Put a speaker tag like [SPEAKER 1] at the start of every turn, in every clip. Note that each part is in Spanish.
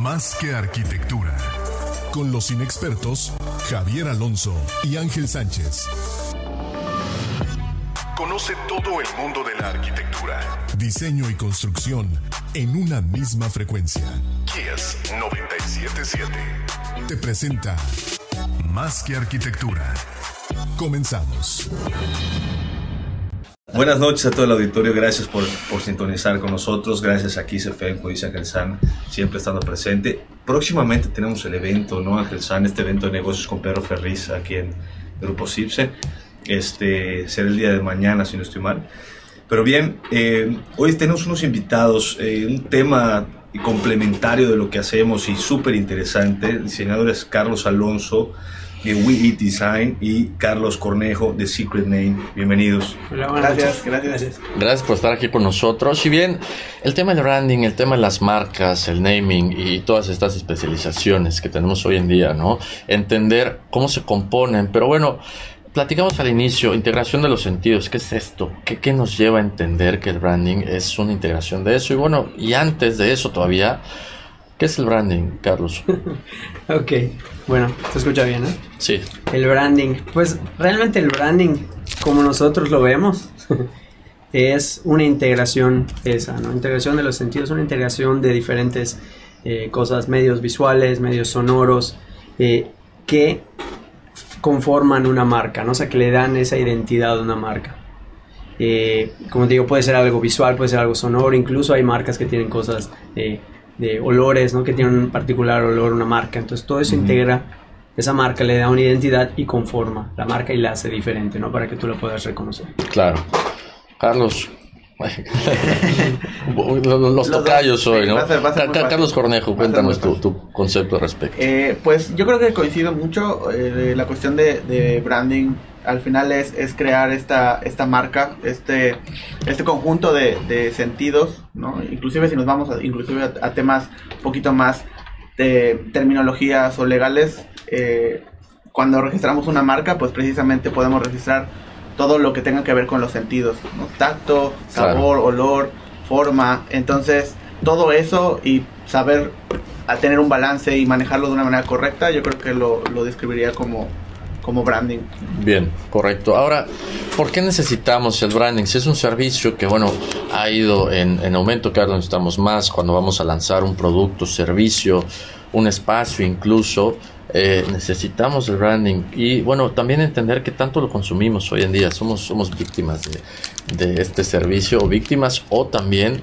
[SPEAKER 1] Más que arquitectura. Con los inexpertos Javier Alonso y Ángel Sánchez. Conoce todo el mundo de la arquitectura, diseño y construcción en una misma frecuencia. Kies 977 te presenta Más que arquitectura. Comenzamos.
[SPEAKER 2] Buenas noches a todo el auditorio, gracias por, por sintonizar con nosotros, gracias a como dice Ángel San, siempre estando presente. Próximamente tenemos el evento, ¿no, Ángel San? Este evento de negocios con Pedro Ferriz aquí en Grupo Cipse. Este será el día de mañana, si no estoy mal. Pero bien, eh, hoy tenemos unos invitados, eh, un tema complementario de lo que hacemos y súper interesante. El diseñador es Carlos Alonso de We Eat Design y Carlos Cornejo de Secret Name. Bienvenidos.
[SPEAKER 3] Gracias, gracias.
[SPEAKER 4] Gracias por estar aquí con nosotros. Si bien el tema del branding, el tema de las marcas, el naming y todas estas especializaciones que tenemos hoy en día, ¿no? Entender cómo se componen. Pero bueno, platicamos al inicio, integración de los sentidos. ¿Qué es esto? ¿Qué, ¿Qué nos lleva a entender que el branding es una integración de eso? Y bueno, y antes de eso todavía, ¿qué es el branding, Carlos?
[SPEAKER 3] Ok, bueno, se escucha bien, ¿no?
[SPEAKER 4] Sí.
[SPEAKER 3] El branding. Pues realmente el branding, como nosotros lo vemos, es una integración esa, ¿no? Integración de los sentidos, una integración de diferentes eh, cosas, medios visuales, medios sonoros, eh, que conforman una marca, ¿no? O sea, que le dan esa identidad a una marca. Eh, como te digo, puede ser algo visual, puede ser algo sonoro, incluso hay marcas que tienen cosas eh, de olores, ¿no? Que tienen un particular olor, una marca. Entonces todo eso integra, esa marca le da una identidad y conforma la marca y la hace diferente, ¿no? Para que tú la puedas reconocer.
[SPEAKER 4] Claro. Carlos. Los tocayos hoy, ¿no?
[SPEAKER 5] va a ser- va a ser.
[SPEAKER 4] Carlos Cornejo, cuéntanos tu, concepto al respecto.
[SPEAKER 5] Eh, pues yo creo que coincido mucho eh, la cuestión de, de branding. Al final es, es crear esta, esta marca, este, este conjunto de, de sentidos, ¿no? Inclusive si nos vamos a, inclusive a, a temas un poquito más de terminologías o legales, eh, cuando registramos una marca, pues precisamente podemos registrar todo lo que tenga que ver con los sentidos, ¿no? Tacto,
[SPEAKER 4] Claro.
[SPEAKER 5] sabor, olor, forma. Entonces, todo eso y saber a tener un balance y manejarlo de una manera correcta, yo creo que lo, lo describiría como, como branding.
[SPEAKER 4] Bien, correcto. Ahora, ¿por qué necesitamos el branding? Si es un servicio que, bueno, ha ido en, en aumento, vez necesitamos más cuando vamos a lanzar un producto, servicio, un espacio incluso, eh, necesitamos el branding. Y, bueno, también entender que tanto lo consumimos hoy en día. Somos, somos víctimas de, de este servicio, o víctimas, o también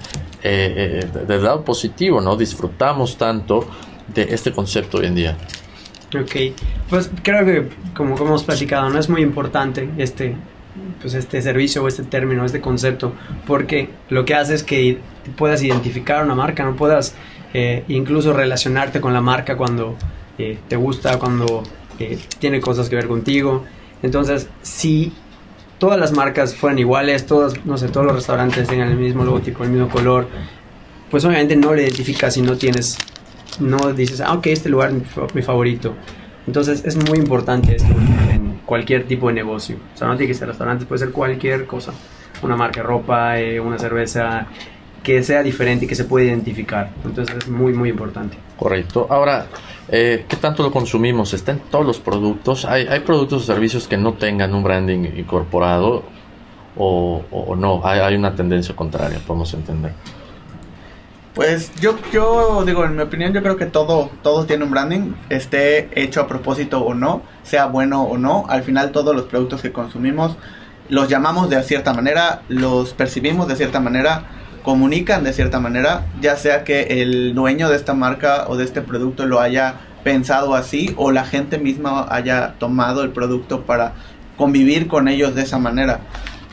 [SPEAKER 4] eh, eh, de- del lado positivo, ¿no? Disfrutamos tanto de este concepto hoy en día.
[SPEAKER 3] Ok, pues creo que como, hemos platicado, no es muy importante este, pues este servicio o este término, este concepto, porque lo que hace es que puedas identificar una marca, no puedas eh, incluso relacionarte con la marca cuando eh, te gusta, cuando eh, tiene cosas que ver contigo. Entonces, si todas las marcas fueran iguales, todas, no sé, todos los restaurantes tengan el mismo logotipo, el mismo color, pues obviamente no lo identificas si no tienes no dices, ah, ok, este lugar es mi fa- mi favorito. Entonces es muy importante esto en cualquier tipo de negocio. O sea, no tiene que ser restaurante, puede ser cualquier cosa. Una marca de ropa, eh, una cerveza, que sea diferente y que se pueda identificar. Entonces es muy, muy importante.
[SPEAKER 4] Correcto. Ahora, eh, ¿qué tanto lo consumimos? ¿Está en todos los productos? ¿Hay, hay productos o servicios que no tengan un branding incorporado o, o no? Hay, hay una tendencia contraria, podemos entender.
[SPEAKER 5] Pues yo, yo digo, en mi opinión, yo creo que todo, todo tiene un branding, esté hecho a propósito o no, sea bueno o no. Al final todos los productos que consumimos los llamamos de cierta manera, los percibimos de cierta manera, comunican de cierta manera, ya sea que el dueño de esta marca o de este producto lo haya pensado así o la gente misma haya tomado el producto para convivir con ellos de esa manera.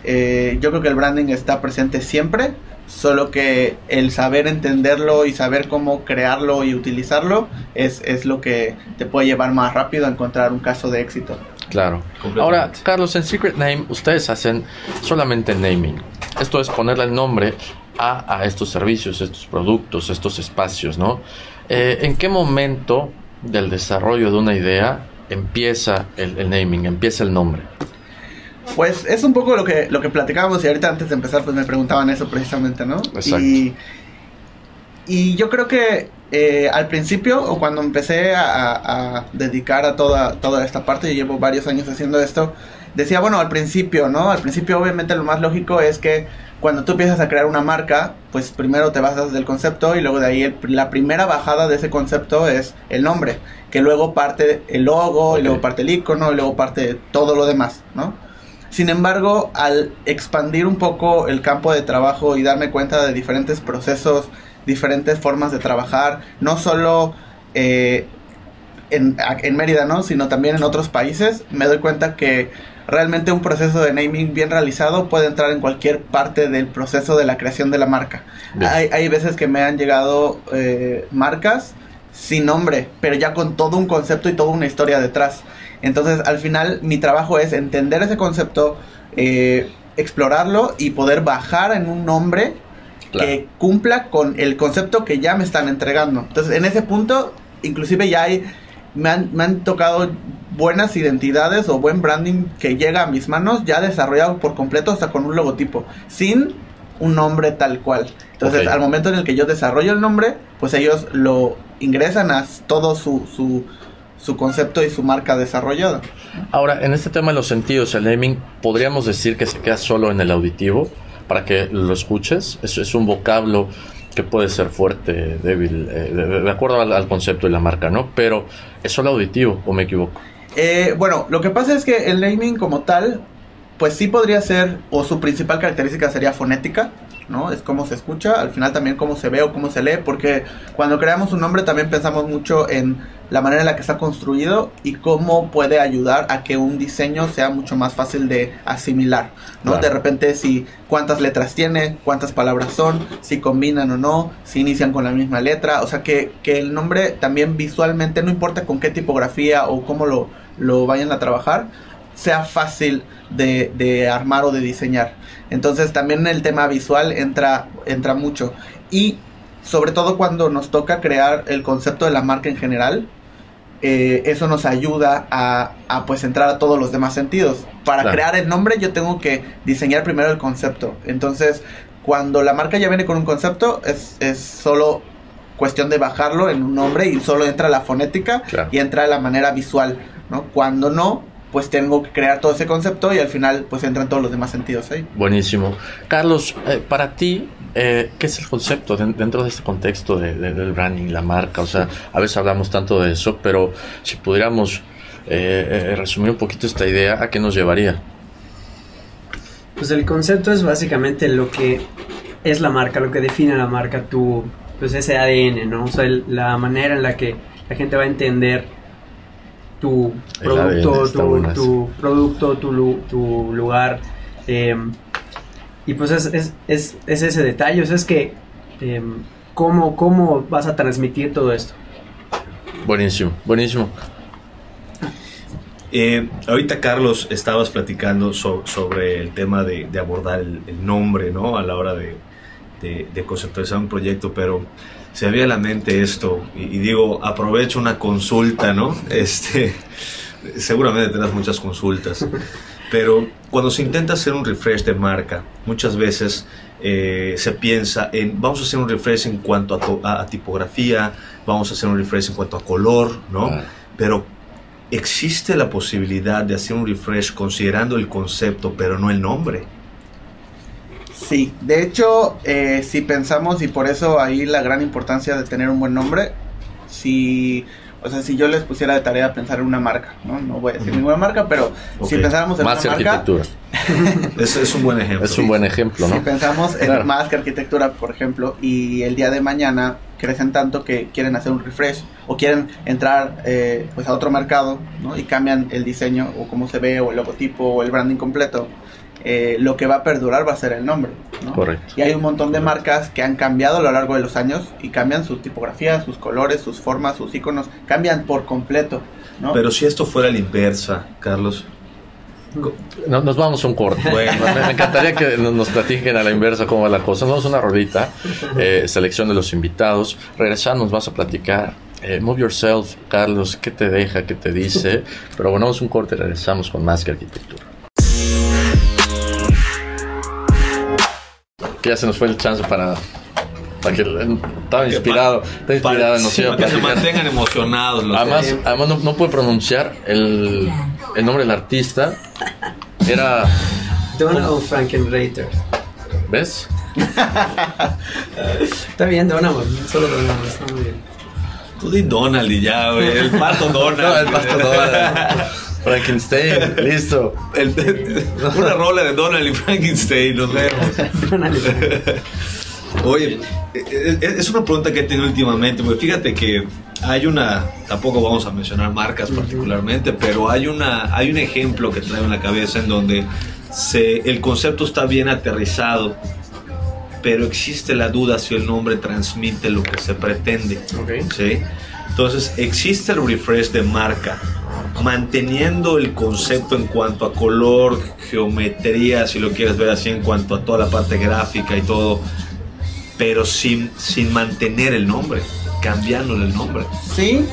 [SPEAKER 5] Eh, yo creo que el branding está presente siempre, solo que el saber entenderlo y saber cómo crearlo y utilizarlo es, es lo que te puede llevar más rápido a encontrar un caso de éxito.
[SPEAKER 4] Claro. Ahora, Carlos, en Secret Name ustedes hacen solamente naming. Esto es ponerle el nombre a, a estos servicios, estos productos, estos espacios, ¿no? Eh, ¿En qué momento del desarrollo de una idea empieza el, el naming, empieza el nombre?
[SPEAKER 5] Pues es un poco lo que, lo que platicábamos y ahorita antes de empezar pues me preguntaban eso precisamente, ¿no?
[SPEAKER 4] Exacto.
[SPEAKER 5] Y, y yo creo que eh, al principio o cuando empecé a, a dedicar a toda, toda esta parte, yo llevo varios años haciendo esto, decía, bueno, al principio, ¿no? Al principio obviamente lo más lógico es que cuando tú empiezas a crear una marca, pues primero te basas del concepto y luego de ahí el- la primera bajada de ese concepto es el nombre, que luego parte el logo y luego parte el icono y luego parte todo lo demás, ¿no? Sin embargo, al expandir un poco el campo de trabajo y darme cuenta de diferentes procesos, diferentes formas de trabajar, no solo eh, en, en Mérida, ¿no? Sino también en otros países, me doy cuenta que realmente un proceso de naming bien realizado puede entrar en cualquier parte del proceso de la creación de la marca. Hay, hay veces que me han llegado eh, marcas sin nombre, pero ya con todo un concepto y toda una historia detrás. Entonces, al final, mi trabajo es entender ese concepto, eh, explorarlo y poder bajar en un nombre
[SPEAKER 4] Claro.
[SPEAKER 5] que cumpla con el concepto que ya me están entregando. Entonces, en ese punto, inclusive ya hay, me han, me han tocado buenas identidades o buen branding que llega a mis manos ya desarrollado por completo hasta con un logotipo, sin un nombre tal cual. Entonces, al momento en el que yo desarrollo el nombre, pues ellos lo ingresan a todo su, su, su concepto y su marca desarrollada.
[SPEAKER 4] Ahora, en este tema de los sentidos, el naming, podríamos decir que se queda solo en el auditivo para que lo escuches. Es, es un vocablo que puede ser fuerte, débil, eh, de, de acuerdo al, al concepto y la marca, ¿no? Pero es solo auditivo, o me equivoco.
[SPEAKER 5] Eh, bueno, lo que pasa es que el naming como tal, pues sí podría ser, o su principal característica sería fonética, ¿no? Es cómo se escucha, al final también cómo se ve o cómo se lee, porque cuando creamos un nombre también pensamos mucho en la manera en la que está construido y cómo puede ayudar a que un diseño sea mucho más fácil de asimilar, ¿no?
[SPEAKER 4] Claro.
[SPEAKER 5] De repente si cuántas letras tiene, cuántas palabras son, si combinan o no, si inician con la misma letra, o sea que, que el nombre también visualmente, no importa con qué tipografía o cómo lo, lo vayan a trabajar, sea fácil de, de armar o de diseñar. Entonces también el tema visual entra, entra mucho. Y sobre todo cuando nos toca crear el concepto de la marca en general, eh, eso nos ayuda a, a, pues entrar a todos los demás sentidos. Para
[SPEAKER 4] Claro.
[SPEAKER 5] crear el nombre yo tengo que diseñar primero el concepto. Entonces cuando la marca ya viene con un concepto es, es solo cuestión de bajarlo en un nombre y solo entra la fonética
[SPEAKER 4] Claro.
[SPEAKER 5] y entra la manera visual, ¿no? Cuando no, pues tengo que crear todo ese concepto y al final pues entran todos los demás sentidos ahí.
[SPEAKER 4] Buenísimo. Carlos, eh, para ti, eh, ¿qué es el concepto den- dentro de este contexto de- de- del branding, la marca? O sea, a veces hablamos tanto de eso, pero si pudiéramos eh, eh, resumir un poquito esta idea, ¿a qué nos llevaría?
[SPEAKER 3] Pues el concepto es básicamente lo que es la marca, lo que define la marca, tu, pues ese ADN, ¿no? O sea, el- la manera en la que la gente va a entender tu producto, tu, tu producto, tu, tu lugar. eh, y pues es, es, es, es ese detalle, o sea, es que eh, ¿cómo, cómo vas a transmitir todo esto.
[SPEAKER 4] Buenísimo, buenísimo.
[SPEAKER 2] Eh, ahorita, Carlos, estabas platicando so- sobre el tema de, de abordar el, el nombre, ¿no? A la hora de, de- de conceptualizar un proyecto, pero se me viene a la mente esto, y, y digo, aprovecho una consulta, ¿no? Este, seguramente tendrás muchas consultas, pero cuando se intenta hacer un refresh de marca, muchas veces eh, se piensa en, vamos a hacer un refresh en cuanto a, to- a- a tipografía, vamos a hacer un refresh en cuanto a color, ¿no?
[SPEAKER 4] Ah.
[SPEAKER 2] Pero existe la posibilidad de hacer un refresh considerando el concepto, pero no el nombre.
[SPEAKER 5] Sí, de hecho, eh, si pensamos y por eso ahí la gran importancia de tener un buen nombre, si, o sea, si yo les pusiera de tarea pensar en una marca, ¿no? No voy a decir ninguna marca, pero si pensáramos en
[SPEAKER 4] Más
[SPEAKER 5] una marca,
[SPEAKER 4] arquitectura.
[SPEAKER 2] Es, es un buen ejemplo.
[SPEAKER 4] Es un buen ejemplo,
[SPEAKER 5] si
[SPEAKER 4] ¿no?
[SPEAKER 5] pensamos en
[SPEAKER 4] Claro.
[SPEAKER 5] más que arquitectura, por ejemplo, y el día de mañana crecen tanto que quieren hacer un refresh o quieren entrar eh, pues a otro mercado, ¿no? Y cambian el diseño o cómo se ve o el logotipo o el branding completo. Eh, lo que va a perdurar va a ser el nombre.
[SPEAKER 4] Correcto.
[SPEAKER 5] Y hay un montón de marcas que han cambiado a lo largo de los años y cambian sus tipografías, sus colores, sus formas, sus iconos, cambian por completo. ¿no?
[SPEAKER 2] Pero si esto fuera la inversa, Carlos.
[SPEAKER 4] nos vamos a un corte. Bueno, me, encantaría que nos platiquen a la inversa cómo va la cosa. Nos vamos a una rodita, eh, selección de los invitados. Regresando, nos vas a platicar eh, Move Yourself, Carlos, ¿qué te deja? ¿Qué te dice? Pero bueno, vamos a un corte y regresamos con más que arquitectura. Que ya se nos fue el chance para para que estaba inspirado, está inspirado,
[SPEAKER 2] no para que se mantengan emocionados.
[SPEAKER 4] además, además no, puede pronunciar el, el, nombre del artista. Era
[SPEAKER 3] Donald Frankenreiter.
[SPEAKER 4] ¿Ves?
[SPEAKER 3] está bien, Donald, solo Donald, está muy bien.
[SPEAKER 2] Tú di Donald y ya, güey. El pato Donald. No,
[SPEAKER 4] el pato Donald. Frankenstein, listo.
[SPEAKER 2] una rola de Donald y Frankenstein, nos vemos. Oye, e, e, es una pregunta que he tenido últimamente, porque fíjate que hay una, tampoco vamos a mencionar marcas particularmente, pero hay, una, hay un ejemplo que traigo en la cabeza en donde se, el concepto está bien aterrizado, pero existe la duda si el nombre transmite lo que se pretende. ¿sí? Entonces, existe el refresh de marca, manteniendo el concepto en cuanto a color, geometría, si lo quieres ver así, en cuanto a toda la parte gráfica y todo, pero sin, sin mantener el nombre, cambiándole el nombre.
[SPEAKER 5] Sí,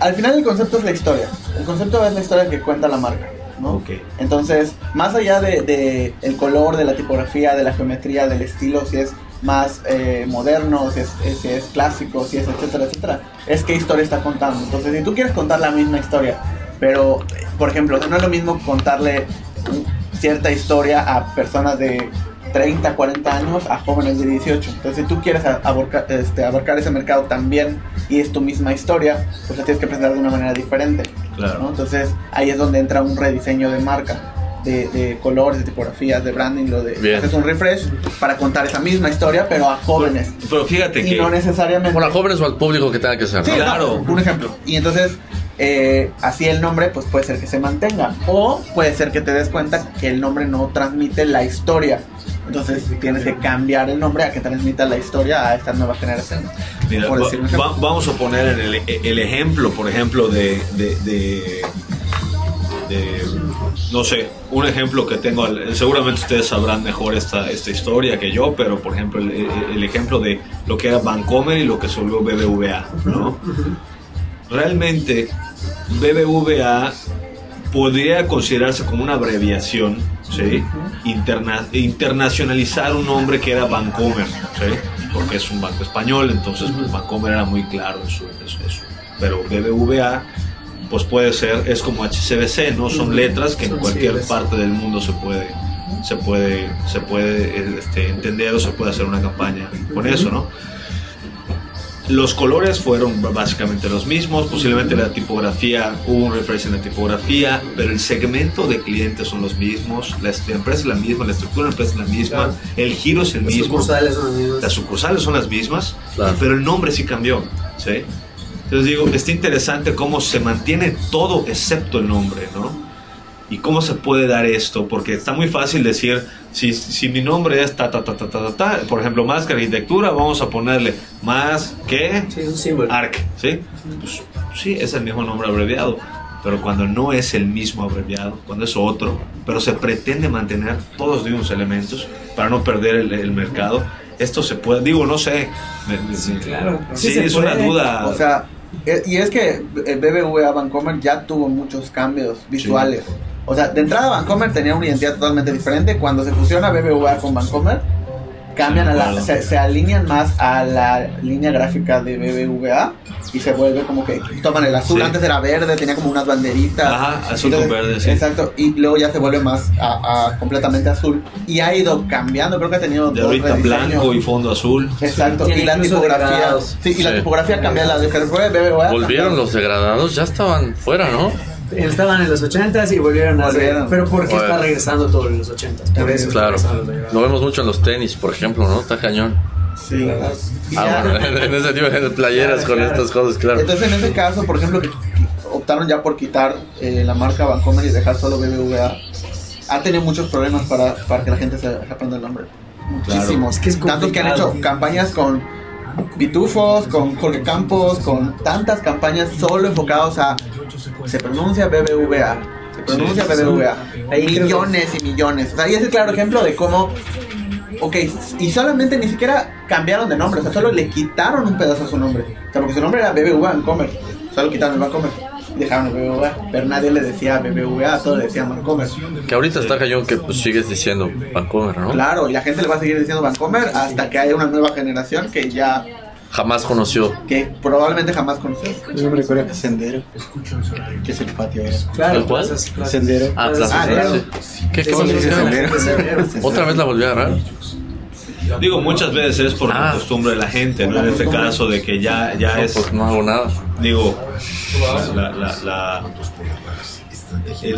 [SPEAKER 5] al final el concepto es la historia. El concepto es la historia que cuenta la marca. ¿no?
[SPEAKER 2] Okay.
[SPEAKER 5] Entonces, más allá de, de, el color, de la tipografía, de la geometría, del estilo, si es más eh, moderno, si es, si es clásico, si es etcétera, etcétera, es qué historia está contando. Entonces, si tú quieres contar la misma historia, pero, por ejemplo, no es lo mismo contarle cierta historia a personas de 30, 40 años a jóvenes de 18. Entonces, si tú quieres abarcar, este, abarcar ese mercado también y es tu misma historia, pues la tienes que presentar de una manera diferente.
[SPEAKER 2] Claro.
[SPEAKER 5] Entonces, ahí es donde entra un rediseño de marca. De, colores, de tipografías, de branding, lo de haces un refresh para contar esa misma historia, pero a jóvenes.
[SPEAKER 2] Pero, fíjate
[SPEAKER 5] y
[SPEAKER 2] que
[SPEAKER 5] no necesariamente.
[SPEAKER 4] Bueno, a jóvenes o al público que tenga que ser.
[SPEAKER 5] Sí, claro. un ejemplo. Y entonces eh, así el nombre pues puede ser que se mantenga. O puede ser que te des cuenta que el nombre no transmite la historia. Entonces tienes que cambiar el nombre a que transmita la historia a esta nueva generación.
[SPEAKER 2] vamos a poner el, el, ejemplo, por ejemplo, de, de, no sé, un ejemplo que tengo, seguramente ustedes sabrán mejor esta, esta historia que yo, pero por ejemplo el, ejemplo de lo que era Bancomer y lo que se volvió BBVA, ¿no? Realmente BBVA podría considerarse como una abreviación ¿sí? internacionalizar un nombre que era Bancomer, ¿sí? porque es un banco español, entonces pues, Bancomer era muy claro en su, Pero BBVA, pues puede ser, es como HCBC, ¿no? Son letras que en cualquier parte del mundo se puede, se puede, se puede este, entender o se puede hacer una campaña con eso, ¿no? Los colores fueron básicamente los mismos, posiblemente la tipografía, hubo un refresh en la tipografía, pero el segmento de clientes son los mismos, la, empresa es la misma, la estructura de la empresa es la misma, el giro es el
[SPEAKER 3] las
[SPEAKER 2] mismo.
[SPEAKER 3] Sucursales son las mismas.
[SPEAKER 2] Las sucursales son las mismas, pero el nombre sí cambió. ¿sí? Entonces digo, está interesante cómo se mantiene todo excepto el nombre, ¿no? ¿Y cómo se puede dar esto? Porque está muy fácil decir, si, si mi nombre es ta, ta, ta, ta, ta, ta, por ejemplo, más que arquitectura, vamos a ponerle más que
[SPEAKER 3] sí, un.
[SPEAKER 2] ARC, ¿sí? Pues, sí, es el mismo nombre abreviado, pero cuando no es el mismo abreviado, cuando es otro, pero se pretende mantener todos los mismos elementos para no perder el, mercado, esto se puede, digo, no sé.
[SPEAKER 3] sí, claro.
[SPEAKER 2] Sí, es una duda.
[SPEAKER 5] O sea, eh, y es que BBVA Bancomer ya tuvo muchos cambios visuales. O sea, de entrada Vancomer tenía una identidad totalmente diferente. Cuando se fusiona BBVA con Vancomer, cambian a la, se, alinean más a la línea gráfica de BBVA y se vuelve como que toman el azul. Antes era verde, tenía como unas banderitas.
[SPEAKER 2] Ajá, azul con verde, sí.
[SPEAKER 5] Exacto, y luego ya se vuelve más a, completamente azul. Y ha ido cambiando, creo que ha tenido.
[SPEAKER 2] De ahorita blanco y fondo azul.
[SPEAKER 5] Exacto, y la tipografía. Sí, y la tipografía cambia la de BBVA.
[SPEAKER 4] Volvieron los degradados, ya estaban fuera, ¿no?
[SPEAKER 3] Estaban en los 80s y volvieron a hacer. Pero ¿por qué está regresando todo en los 80s? Por eso
[SPEAKER 4] claro. Lo vemos mucho en los tenis, por ejemplo, ¿no? Está cañón.
[SPEAKER 5] Sí.
[SPEAKER 4] Ah, bueno, en ese tipo de playeras con estas cosas, claro.
[SPEAKER 5] Entonces, en ese caso, por ejemplo, optaron ya por quitar eh, la marca Vancomer y dejar solo BBVA. ha tenido muchos problemas para, para que la gente se, aprenda el nombre. Muchísimos.
[SPEAKER 3] Es que es
[SPEAKER 5] Tantos que han hecho campañas con Pitufos, con Jorge Campos, con tantas campañas solo enfocados a se pronuncia BBVA, se pronuncia BBVA,
[SPEAKER 3] que-
[SPEAKER 5] millones y millones. O sea, y es el claro ejemplo de cómo Ok, y solamente ni siquiera cambiaron de nombre, o sea, solo le quitaron un pedazo a su nombre. O sea, porque su nombre era BBVA Vancomer, solo quitaron el Vancomer y dejaron el BBVA. Pero nadie le decía BBVA, todos le decían Vancomer.
[SPEAKER 4] Que ahorita está cañón que pues, sigues diciendo Vancouver, ¿no?
[SPEAKER 5] Claro, y la gente le va a seguir diciendo Vancomer hasta que haya una nueva generación que ya,
[SPEAKER 4] Jamás conoció.
[SPEAKER 5] que probablemente jamás conoció.
[SPEAKER 6] Yo me recuerdo que Sendero, que es el patio ahora.
[SPEAKER 3] Claro,
[SPEAKER 4] ¿El cuál?
[SPEAKER 6] Sendero.
[SPEAKER 4] Ah, Plaza
[SPEAKER 5] Ah,
[SPEAKER 4] Sendero,
[SPEAKER 5] claro.
[SPEAKER 4] sí. ¿Qué, qué
[SPEAKER 3] Sí,
[SPEAKER 4] vas a
[SPEAKER 3] sí,
[SPEAKER 4] decir?
[SPEAKER 3] Sendero.
[SPEAKER 4] Otra vez la volví a agarrar.
[SPEAKER 2] Digo, muchas veces es por
[SPEAKER 4] Ah.
[SPEAKER 2] la costumbre de la gente, ¿no? En este caso de que ya, ya
[SPEAKER 4] No,
[SPEAKER 2] es,
[SPEAKER 4] pues no hago nada.
[SPEAKER 2] digo, la, la, la,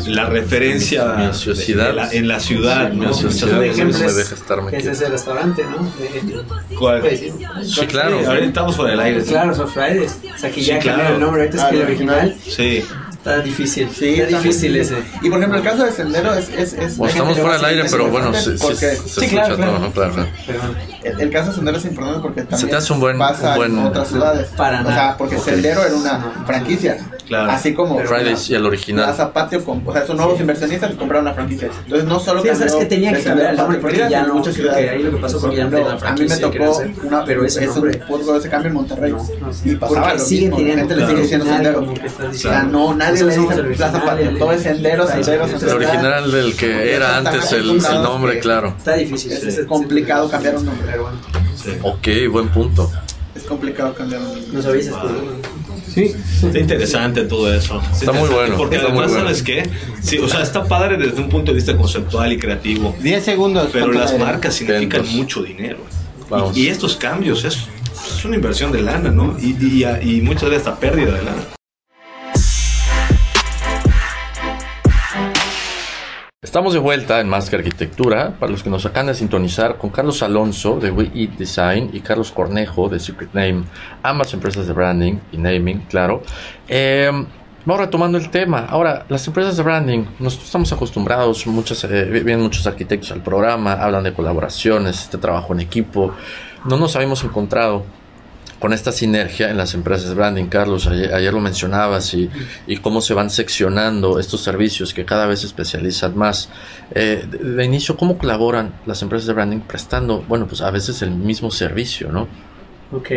[SPEAKER 2] la referencia
[SPEAKER 4] ociosidad.
[SPEAKER 2] de la- en la ciudad, ¿no?
[SPEAKER 3] ejemplo
[SPEAKER 4] me
[SPEAKER 3] es-
[SPEAKER 4] deja estarme
[SPEAKER 3] es ese restaurante, ¿no? De-
[SPEAKER 2] ¿Cuál?
[SPEAKER 4] Sí, claro.
[SPEAKER 2] Sí, ahorita estamos fuera del aire. ¿sí?
[SPEAKER 3] Claro, son Fridays. O sea, que
[SPEAKER 2] Sí,
[SPEAKER 3] ya
[SPEAKER 2] claro.
[SPEAKER 3] cambiaron el nombre. Ahorita es
[SPEAKER 5] Ah,
[SPEAKER 3] que el original
[SPEAKER 2] Sí.
[SPEAKER 3] está difícil.
[SPEAKER 5] Sí,
[SPEAKER 3] está
[SPEAKER 5] está
[SPEAKER 3] difícil ese.
[SPEAKER 5] Y por ejemplo, el caso de Sendero es. es, es
[SPEAKER 4] Bueno,
[SPEAKER 5] la
[SPEAKER 4] estamos fuera del aire, pero bueno, se, se,
[SPEAKER 5] porque
[SPEAKER 4] se
[SPEAKER 3] Sí,
[SPEAKER 4] escucha
[SPEAKER 3] claro,
[SPEAKER 4] todo,
[SPEAKER 3] claro.
[SPEAKER 4] ¿no? Claro, claro.
[SPEAKER 5] El, el caso de Sendero es importante porque también
[SPEAKER 4] te hace un buen-
[SPEAKER 5] pasa
[SPEAKER 4] un buen-
[SPEAKER 5] en otras ciudades.
[SPEAKER 3] Para
[SPEAKER 5] o
[SPEAKER 3] nada.
[SPEAKER 5] sea, porque Sendero era una franquicia.
[SPEAKER 2] Claro.
[SPEAKER 5] Así como
[SPEAKER 4] Fridays y el original.
[SPEAKER 5] Plaza Patio, con, o sea, son nuevos inversionistas que compraron la franquicia. Entonces no solo
[SPEAKER 3] Sí, sea, es
[SPEAKER 5] cambió
[SPEAKER 3] que tenía
[SPEAKER 5] de
[SPEAKER 3] que cambiar el
[SPEAKER 5] Sendero a
[SPEAKER 3] nombre
[SPEAKER 5] Patio
[SPEAKER 3] porque ya no,
[SPEAKER 5] muchas ciudades.
[SPEAKER 3] ahí lo que pasó
[SPEAKER 5] Por
[SPEAKER 3] porque ya no la
[SPEAKER 5] a mí me
[SPEAKER 3] franquicia
[SPEAKER 5] tocó
[SPEAKER 3] hacer,
[SPEAKER 5] una,
[SPEAKER 3] pero ese
[SPEAKER 5] es
[SPEAKER 3] nombre-
[SPEAKER 5] fútbol ese cambio en Monterrey
[SPEAKER 3] No, no, sí.
[SPEAKER 5] y pasaba
[SPEAKER 3] Porque
[SPEAKER 5] lo
[SPEAKER 3] siguen
[SPEAKER 5] mismo, la
[SPEAKER 3] teniendo
[SPEAKER 5] gente le sigue diciendo Sendero. O sea, no, nadie
[SPEAKER 3] Nosotros
[SPEAKER 5] le dice Plaza Patio, todo es Sendero, Sendero,
[SPEAKER 3] difícil.
[SPEAKER 4] El
[SPEAKER 5] Sendero.
[SPEAKER 4] original del que era antes el, el nombre, claro.
[SPEAKER 3] Está difícil.
[SPEAKER 5] Es,
[SPEAKER 3] sí, sí,
[SPEAKER 5] complicado
[SPEAKER 3] sí,
[SPEAKER 5] cambiar un
[SPEAKER 3] sí,
[SPEAKER 5] nombre.
[SPEAKER 4] Ok, buen punto.
[SPEAKER 5] Es complicado cambiar un nombre.
[SPEAKER 3] Nos avisas tú.
[SPEAKER 6] Sí,
[SPEAKER 2] Está interesante todo eso.
[SPEAKER 4] Está muy bueno,
[SPEAKER 2] Porque
[SPEAKER 4] está
[SPEAKER 2] además,
[SPEAKER 4] bueno.
[SPEAKER 2] ¿sabes qué? Sí, o sea, está padre desde un punto de vista conceptual y creativo.
[SPEAKER 6] 10 segundos.
[SPEAKER 2] Pero
[SPEAKER 6] ¿cuánto
[SPEAKER 2] las marcas significan mucho dinero.
[SPEAKER 4] Vamos.
[SPEAKER 2] Y, y estos cambios es, es una inversión de lana, ¿no? Y, y, y muchas veces hasta pérdida de lana.
[SPEAKER 4] Estamos de vuelta en Más que Arquitectura. Para los que nos acaban de sintonizar, con Carlos Alonso de We Eat Design y Carlos Cornejo de Secret Name, ambas empresas de branding y naming, claro. Eh, vamos retomando el tema. Ahora, las empresas de branding, nosotros estamos acostumbrados, muchas, eh, vienen muchos arquitectos al programa, hablan de colaboraciones, este trabajo en equipo. No nos habíamos encontrado con esta sinergia en las empresas de branding, Carlos, ayer, ayer lo mencionabas y, y cómo se van seccionando estos servicios que cada vez se especializan más. Eh, de, inicio, ¿cómo colaboran las empresas de branding prestando, bueno, pues a veces el mismo servicio, ¿no?
[SPEAKER 3] Ok.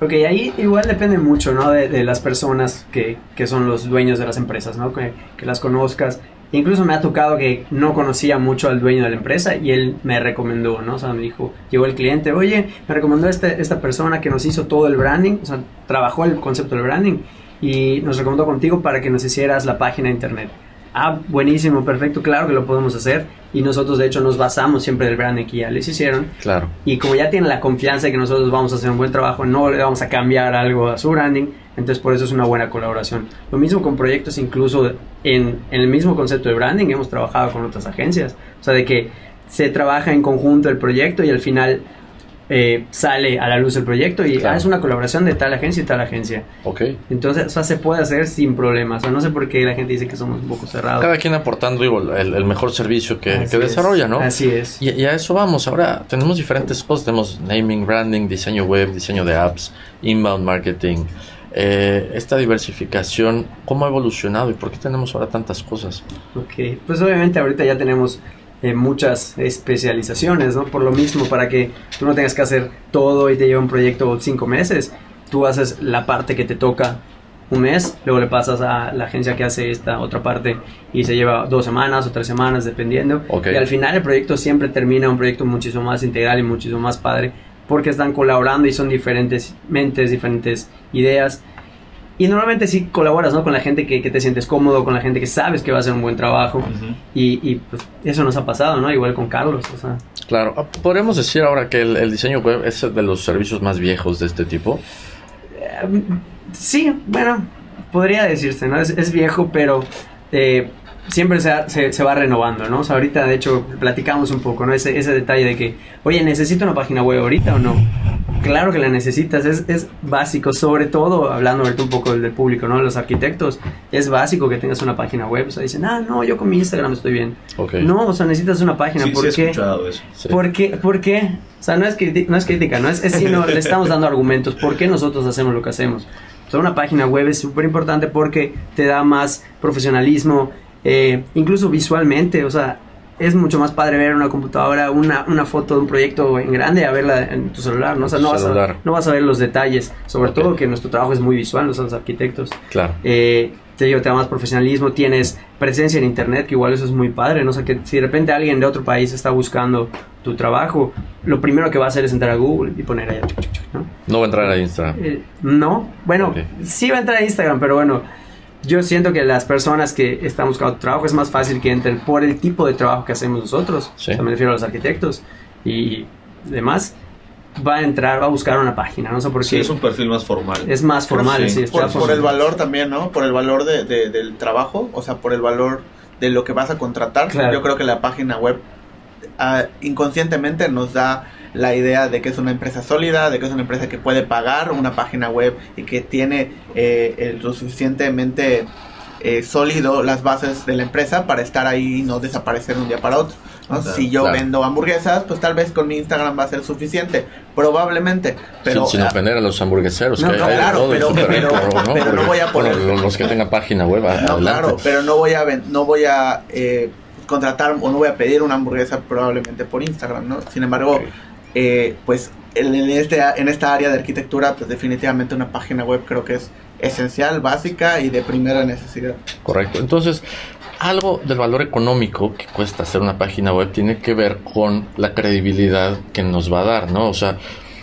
[SPEAKER 3] Ok, ahí igual depende mucho, ¿no? De, de las personas que, que son los dueños de las empresas, ¿no? Que, que las conozcas. Incluso me ha tocado que no conocía mucho al dueño de la empresa y él me recomendó, ¿no? O sea, me dijo, llegó el cliente, oye, me recomendó este, esta persona que nos hizo todo el branding, o sea, trabajó el concepto del branding y nos recomendó contigo para que nos hicieras la página de internet. Ah, buenísimo, perfecto, claro que lo podemos hacer. Y nosotros, de hecho, nos basamos siempre del branding que ya les hicieron.
[SPEAKER 4] Claro.
[SPEAKER 3] Y como ya tienen la confianza de que nosotros vamos a hacer un buen trabajo, no le vamos a cambiar algo a su branding, entonces por eso es una buena colaboración. Lo mismo con proyectos, incluso en, en el mismo concepto de branding, hemos trabajado con otras agencias. O sea, de que se trabaja en conjunto el proyecto y al final eh, sale a la luz el proyecto y
[SPEAKER 4] Claro.
[SPEAKER 3] ah, es una colaboración de tal agencia y tal agencia.
[SPEAKER 4] Ok.
[SPEAKER 3] Entonces, o sea, se puede hacer sin problemas. O sea, no sé por qué la gente dice que somos un poco cerrados.
[SPEAKER 4] Cada quien aportando, digo, el, el mejor servicio que, desarrolla, ¿no?
[SPEAKER 3] Así es.
[SPEAKER 4] Y, y a eso vamos. Ahora tenemos diferentes cosas. Tenemos naming, branding, diseño web, diseño de apps, inbound marketing. Eh, esta diversificación, ¿cómo ha evolucionado y por qué tenemos ahora tantas cosas?
[SPEAKER 3] Ok, pues obviamente ahorita ya tenemos eh, muchas especializaciones, ¿no? Por lo mismo, para que tú no tengas que hacer todo y te lleva un proyecto cinco meses, tú haces la parte que te toca un mes, luego le pasas a la agencia que hace esta otra parte y se lleva dos semanas o tres semanas, dependiendo.
[SPEAKER 4] Ok.
[SPEAKER 3] Y al final el proyecto siempre termina un proyecto muchísimo más integral y muchísimo más padre porque están colaborando y son diferentes mentes, diferentes ideas. Y normalmente sí colaboras, ¿no? Con la gente que, que te sientes cómodo, con la gente que sabes que va a hacer un buen trabajo. y, y, pues eso nos ha pasado, ¿no? Igual con Carlos, o sea.
[SPEAKER 4] Claro, ah, podríamos decir ahora que el, el diseño web es de los servicios más viejos de este tipo.
[SPEAKER 3] eh, sí, bueno, podría decirse, ¿no? Es, es viejo, pero eh, siempre se, se, se va renovando, ¿no? O sea, ahorita, de hecho, platicamos un poco, ¿no? Ese, ese detalle de que, oye, ¿necesito una página web ahorita o no? Claro que la necesitas, es, es básico, sobre todo hablando ahorita un poco del, público, ¿no? Los arquitectos, es básico que tengas una página web. O sea, dicen, ah, no, yo con mi Instagram estoy bien. No, o sea, necesitas una página.
[SPEAKER 2] Sí,
[SPEAKER 3] ¿Por
[SPEAKER 2] sí
[SPEAKER 3] qué?
[SPEAKER 2] he escuchado eso.
[SPEAKER 3] ¿Por qué? ¿Por qué? O sea, no es, no es crítica, no es, es sino le estamos dando argumentos. ¿Por qué nosotros hacemos lo que hacemos? O sea, una página web es súper importante porque te da más profesionalismo, eh, incluso visualmente. O sea, es mucho más padre ver en una computadora una, una foto de un proyecto en grande a verla en tu celular, ¿no? O sea, no vas, a,
[SPEAKER 4] celular.
[SPEAKER 3] no vas a ver los detalles, sobre todo que nuestro trabajo es muy visual, nosotros arquitectos.
[SPEAKER 4] Claro.
[SPEAKER 3] Eh, te digo, te da más profesionalismo, tienes presencia en internet, que igual eso es muy padre, ¿no? O sea, que si de repente alguien de otro país está buscando tu trabajo, lo primero que va a hacer es entrar a Google y poner chuc, ¿no?
[SPEAKER 4] No va a entrar a Instagram.
[SPEAKER 3] Eh, no, bueno, sí va a entrar a Instagram, pero bueno, yo siento que las personas que están buscando trabajo es más fácil que entren por el tipo de trabajo que hacemos nosotros.
[SPEAKER 4] Sí.
[SPEAKER 3] O sea, me refiero a los arquitectos y demás. Va a entrar, va a buscar una página, no sé por
[SPEAKER 2] Sí,
[SPEAKER 3] qué.
[SPEAKER 2] es un perfil más formal.
[SPEAKER 3] Es más formal,
[SPEAKER 2] Sí.
[SPEAKER 3] sí,
[SPEAKER 5] por, por el valor también, ¿no? Por el valor de, de- del trabajo, o sea, por el valor de lo que vas a contratar.
[SPEAKER 3] Claro.
[SPEAKER 5] Yo creo que la página web ah, inconscientemente nos da la idea de que es una empresa sólida, de que es una empresa que puede pagar una página web y que tiene eh, el- lo suficientemente eh, sólido las bases de la empresa para estar ahí y no desaparecer de un día para otro. ¿no?
[SPEAKER 2] Claro,
[SPEAKER 5] si yo
[SPEAKER 4] claro.
[SPEAKER 5] vendo hamburguesas, pues tal vez con mi Instagram va a ser suficiente, probablemente, pero
[SPEAKER 4] sin, sin ofender a los hamburgueseros,
[SPEAKER 5] No,
[SPEAKER 4] que
[SPEAKER 5] no,
[SPEAKER 4] hay
[SPEAKER 5] claro, pero-
[SPEAKER 4] ¿no?
[SPEAKER 5] pero no
[SPEAKER 4] Porque,
[SPEAKER 5] voy a poner-
[SPEAKER 4] bueno, los que tengan página web,
[SPEAKER 5] claro, pero no voy a no voy a eh, contratar o no voy a pedir una hamburguesa probablemente por Instagram, ¿no? Sin embargo. Eh, pues en, este en esta área de arquitectura, pues definitivamente una página web creo que es esencial, básica y de primera necesidad.
[SPEAKER 4] Correcto. Entonces, algo del valor económico que cuesta hacer una página web tiene que ver con la credibilidad que nos va a dar, ¿no? O sea,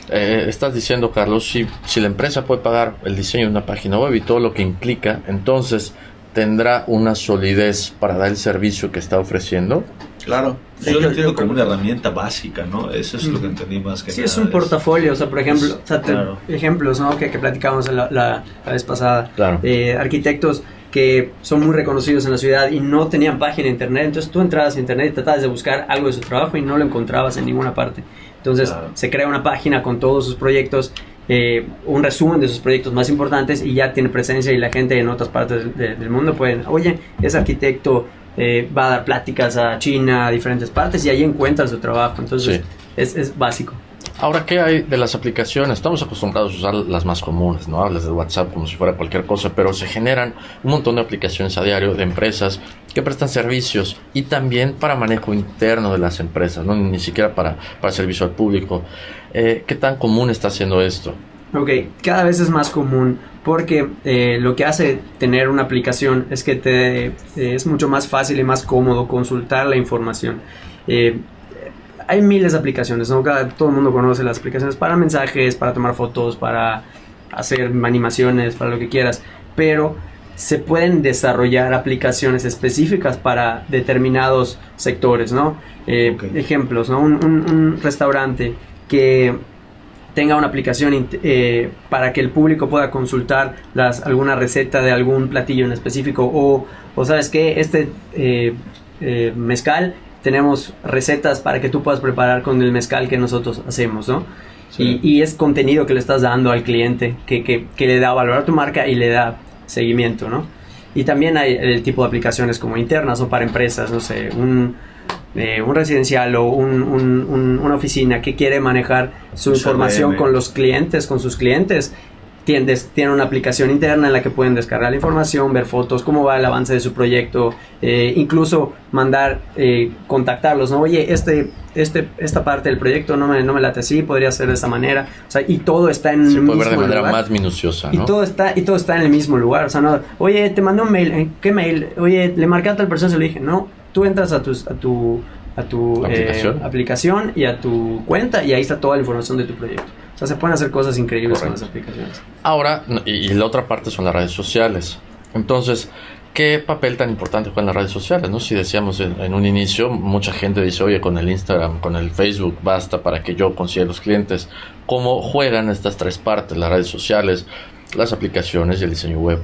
[SPEAKER 4] eh, estás diciendo, Carlos, si, si la empresa puede pagar el diseño de una página web y todo lo que implica, entonces tendrá una solidez para dar el servicio que está ofreciendo.
[SPEAKER 5] Claro.
[SPEAKER 2] Yo lo entiendo como una herramienta básica, ¿no? Eso es lo que entendí más que
[SPEAKER 3] Sí,
[SPEAKER 2] nada.
[SPEAKER 3] es un portafolio, o sea, por ejemplo, o sea, te-
[SPEAKER 2] Claro.
[SPEAKER 3] ejemplos, ¿no? Que, que platicamos la, la- la vez pasada.
[SPEAKER 4] Claro.
[SPEAKER 3] Eh, arquitectos que son muy reconocidos en la ciudad y no tenían página de internet, entonces tú entrabas a internet y tratabas de buscar algo de su trabajo y no lo encontrabas en ninguna parte. Entonces
[SPEAKER 2] Claro.
[SPEAKER 3] se crea una página con todos sus proyectos, eh, un resumen de sus proyectos más importantes y ya tiene presencia y la gente en otras partes de- del mundo pueden, oye, ese arquitecto eh, va a dar pláticas a China, a diferentes partes y ahí encuentras su trabajo. Entonces
[SPEAKER 4] Sí.
[SPEAKER 3] es, es básico.
[SPEAKER 4] Ahora, ¿qué hay de las aplicaciones? Estamos acostumbrados a usar las más comunes, ¿no? Hablas de WhatsApp como si fuera cualquier cosa, pero se generan un montón de aplicaciones a diario de empresas que prestan servicios y también para manejo interno de las empresas, no ni siquiera para, para servicio al público. Eh, ¿Qué tan común está haciendo esto?
[SPEAKER 3] Ok, cada vez es más común porque eh, lo que hace tener una aplicación es que te eh, es mucho más fácil y más cómodo consultar la información. Eh, hay miles de aplicaciones, ¿no? Cada- todo el mundo conoce las aplicaciones para mensajes, para tomar fotos, para hacer animaciones, para lo que quieras, pero se pueden desarrollar aplicaciones específicas para determinados sectores, ¿no? Ejemplos, ¿no? Un, un- un restaurante que tenga una aplicación eh, para que el público pueda consultar las, alguna receta de algún platillo en específico o, o sabes que este eh, eh, mezcal tenemos recetas para que tú puedas preparar con el mezcal que nosotros hacemos, ¿no?
[SPEAKER 2] Sí.
[SPEAKER 3] Y, y es contenido que le estás dando al cliente que, que, que le da valor a tu marca y le da seguimiento, ¿no? Y también hay el tipo de aplicaciones como internas o para empresas, no sé, un, eh, un residencial o un- un- un- una oficina que quiere manejar su información con los clientes, con sus clientes. Tiene una aplicación interna en la que pueden descargar la información, ver fotos, cómo va el avance de su proyecto, eh, incluso mandar, eh, contactarlos, ¿no? Oye, este, este, esta parte del proyecto no me, no me late así, podría ser de esta manera. O sea, y todo está en
[SPEAKER 4] Se
[SPEAKER 3] el
[SPEAKER 4] puede
[SPEAKER 3] mismo
[SPEAKER 4] ver de manera
[SPEAKER 3] lugar.
[SPEAKER 4] más minuciosa,
[SPEAKER 3] Y
[SPEAKER 4] ¿no?
[SPEAKER 3] todo está y todo está en el mismo lugar, o sea, no, oye, te mandé un mail, ¿en qué mail? Oye, le marqué a tal persona, se lo dije, no, tú entras a tus a tu a tu eh,
[SPEAKER 4] Aplicación.
[SPEAKER 3] y a tu cuenta y ahí está toda la información de tu proyecto. O sea, se pueden hacer cosas increíbles con las aplicaciones.
[SPEAKER 4] Ahora, y la otra parte son las redes sociales. Entonces, ¿qué papel tan importante juegan las redes sociales? ¿no? Si decíamos en, en un inicio, mucha gente dice, oye, con el Instagram, con el Facebook, basta para que yo consiga los clientes. ¿Cómo juegan estas tres partes, las redes sociales, las aplicaciones y el diseño web?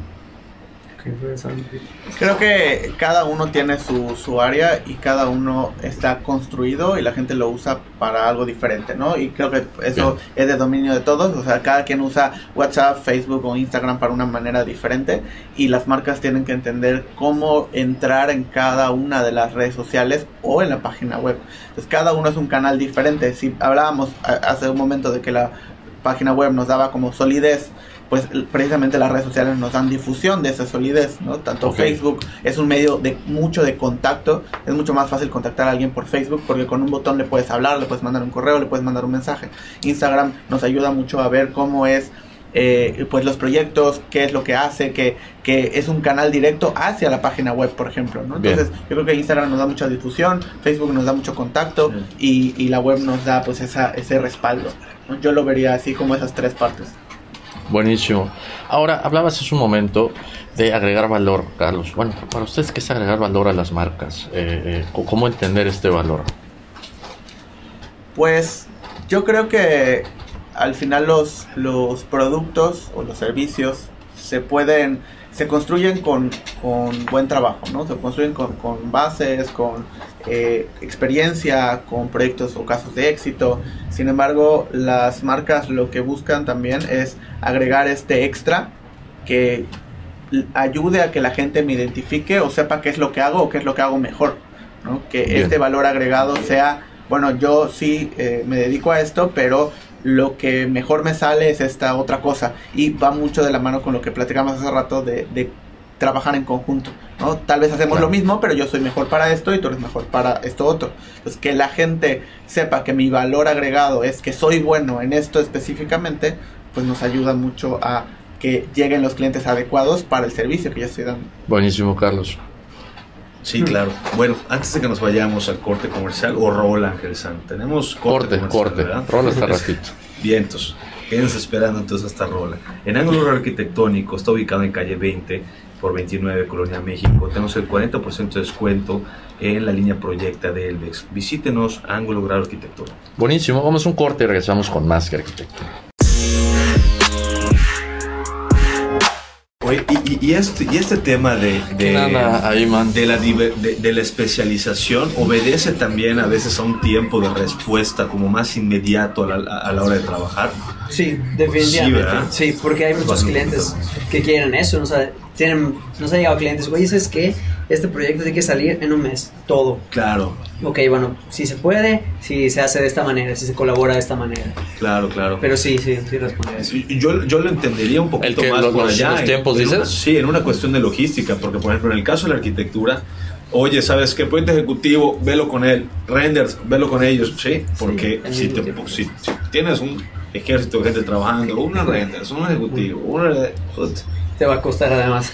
[SPEAKER 5] Creo que cada uno tiene su, su área y cada uno está construido y la gente lo usa para algo diferente, ¿no? Y creo que eso es de dominio de todos, o sea, cada quien usa WhatsApp, Facebook o Instagram para una manera diferente y las marcas tienen que entender cómo entrar en cada una de las redes sociales o en la página web. Entonces, cada uno es un canal diferente. Si hablábamos hace un momento de que la página web nos daba como solidez, pues precisamente las redes sociales nos dan difusión de esa solidez, ¿no? Tanto Facebook es un medio de mucho de contacto, es mucho más fácil contactar a alguien por Facebook porque con un botón le puedes hablar, le puedes mandar un correo, le puedes mandar un mensaje. Instagram nos ayuda mucho a ver cómo es eh, pues los proyectos, qué es lo que hace, que, que es un canal directo hacia la página web, por ejemplo. ¿no? Entonces, yo creo que Instagram nos da mucha difusión, Facebook nos da mucho contacto y, y, la web nos da pues esa, ese respaldo. Yo lo vería así como esas tres partes.
[SPEAKER 4] Buenísimo. Ahora, hablabas hace un momento de agregar valor, Carlos. Bueno, para ustedes, ¿qué es agregar valor a las marcas? Eh, eh, ¿Cómo entender este valor?
[SPEAKER 5] Pues yo creo que al final los, los productos o los servicios se pueden, se construyen con, con buen trabajo, ¿no? Se construyen con, con bases, con eh, experiencia, con proyectos o casos de éxito. Sin embargo, las marcas lo que buscan también es agregar este extra que ayude a que la gente me identifique o sepa qué es lo que hago o qué es lo que hago mejor. Que este valor agregado sea, bueno, yo sí eh, me dedico a esto, pero lo que mejor me sale es esta otra cosa. Y va mucho de la mano con lo que platicamos hace rato de, de trabajar en conjunto, ¿no? Tal vez hacemos lo mismo, pero yo soy mejor para esto y tú eres mejor para esto otro. Entonces, que la gente sepa que mi valor agregado es que soy bueno en esto específicamente, pues nos ayuda mucho a que lleguen los clientes adecuados para el servicio que ya estoy dando.
[SPEAKER 4] Buenísimo, Carlos.
[SPEAKER 2] Sí, claro. Bueno, antes de que nos vayamos al corte comercial, o rola, Ángel San, tenemos
[SPEAKER 4] corte. Corte, corte. Rola hasta ratito.
[SPEAKER 2] Vientos. Quédense esperando entonces hasta rola. En ángulo arquitectónico está ubicado en calle 20 por 29 Colonia México. Tenemos el 40% de descuento en la línea Proyecta de Elvex. Visítenos Ángulo Grado Arquitectura.
[SPEAKER 4] Buenísimo, vamos a un corte y regresamos con más que arquitectura.
[SPEAKER 2] Y, este, y este tema de, de, de, la, de, la especialización obedece también a veces a un tiempo de respuesta como más inmediato a la, a la hora de trabajar.
[SPEAKER 3] Sí, definitivamente. Sí, porque hay muchos clientes que quieren eso. ¿no? O tienen, nos han llegado clientes, oye, ¿sabes qué? Este proyecto tiene que salir en un mes, todo.
[SPEAKER 2] Claro.
[SPEAKER 3] Ok, bueno, si se puede, si se hace de esta manera, si se colabora de esta manera.
[SPEAKER 2] Claro, claro.
[SPEAKER 3] Pero sí, sí, sí responde eso.
[SPEAKER 2] Yo, yo lo entendería un poquito más
[SPEAKER 4] los, por allá. Los tiempos, dices?
[SPEAKER 2] sí, en una cuestión de logística, porque por ejemplo, en el caso de la arquitectura, oye, ¿sabes qué? Proyecto ejecutivo, velo con él. Renders, velo con ellos, ¿sí? Porque si, te, si, tienes un ejército de gente trabajando, una renders, un ejecutivo, una
[SPEAKER 3] te va a costar además.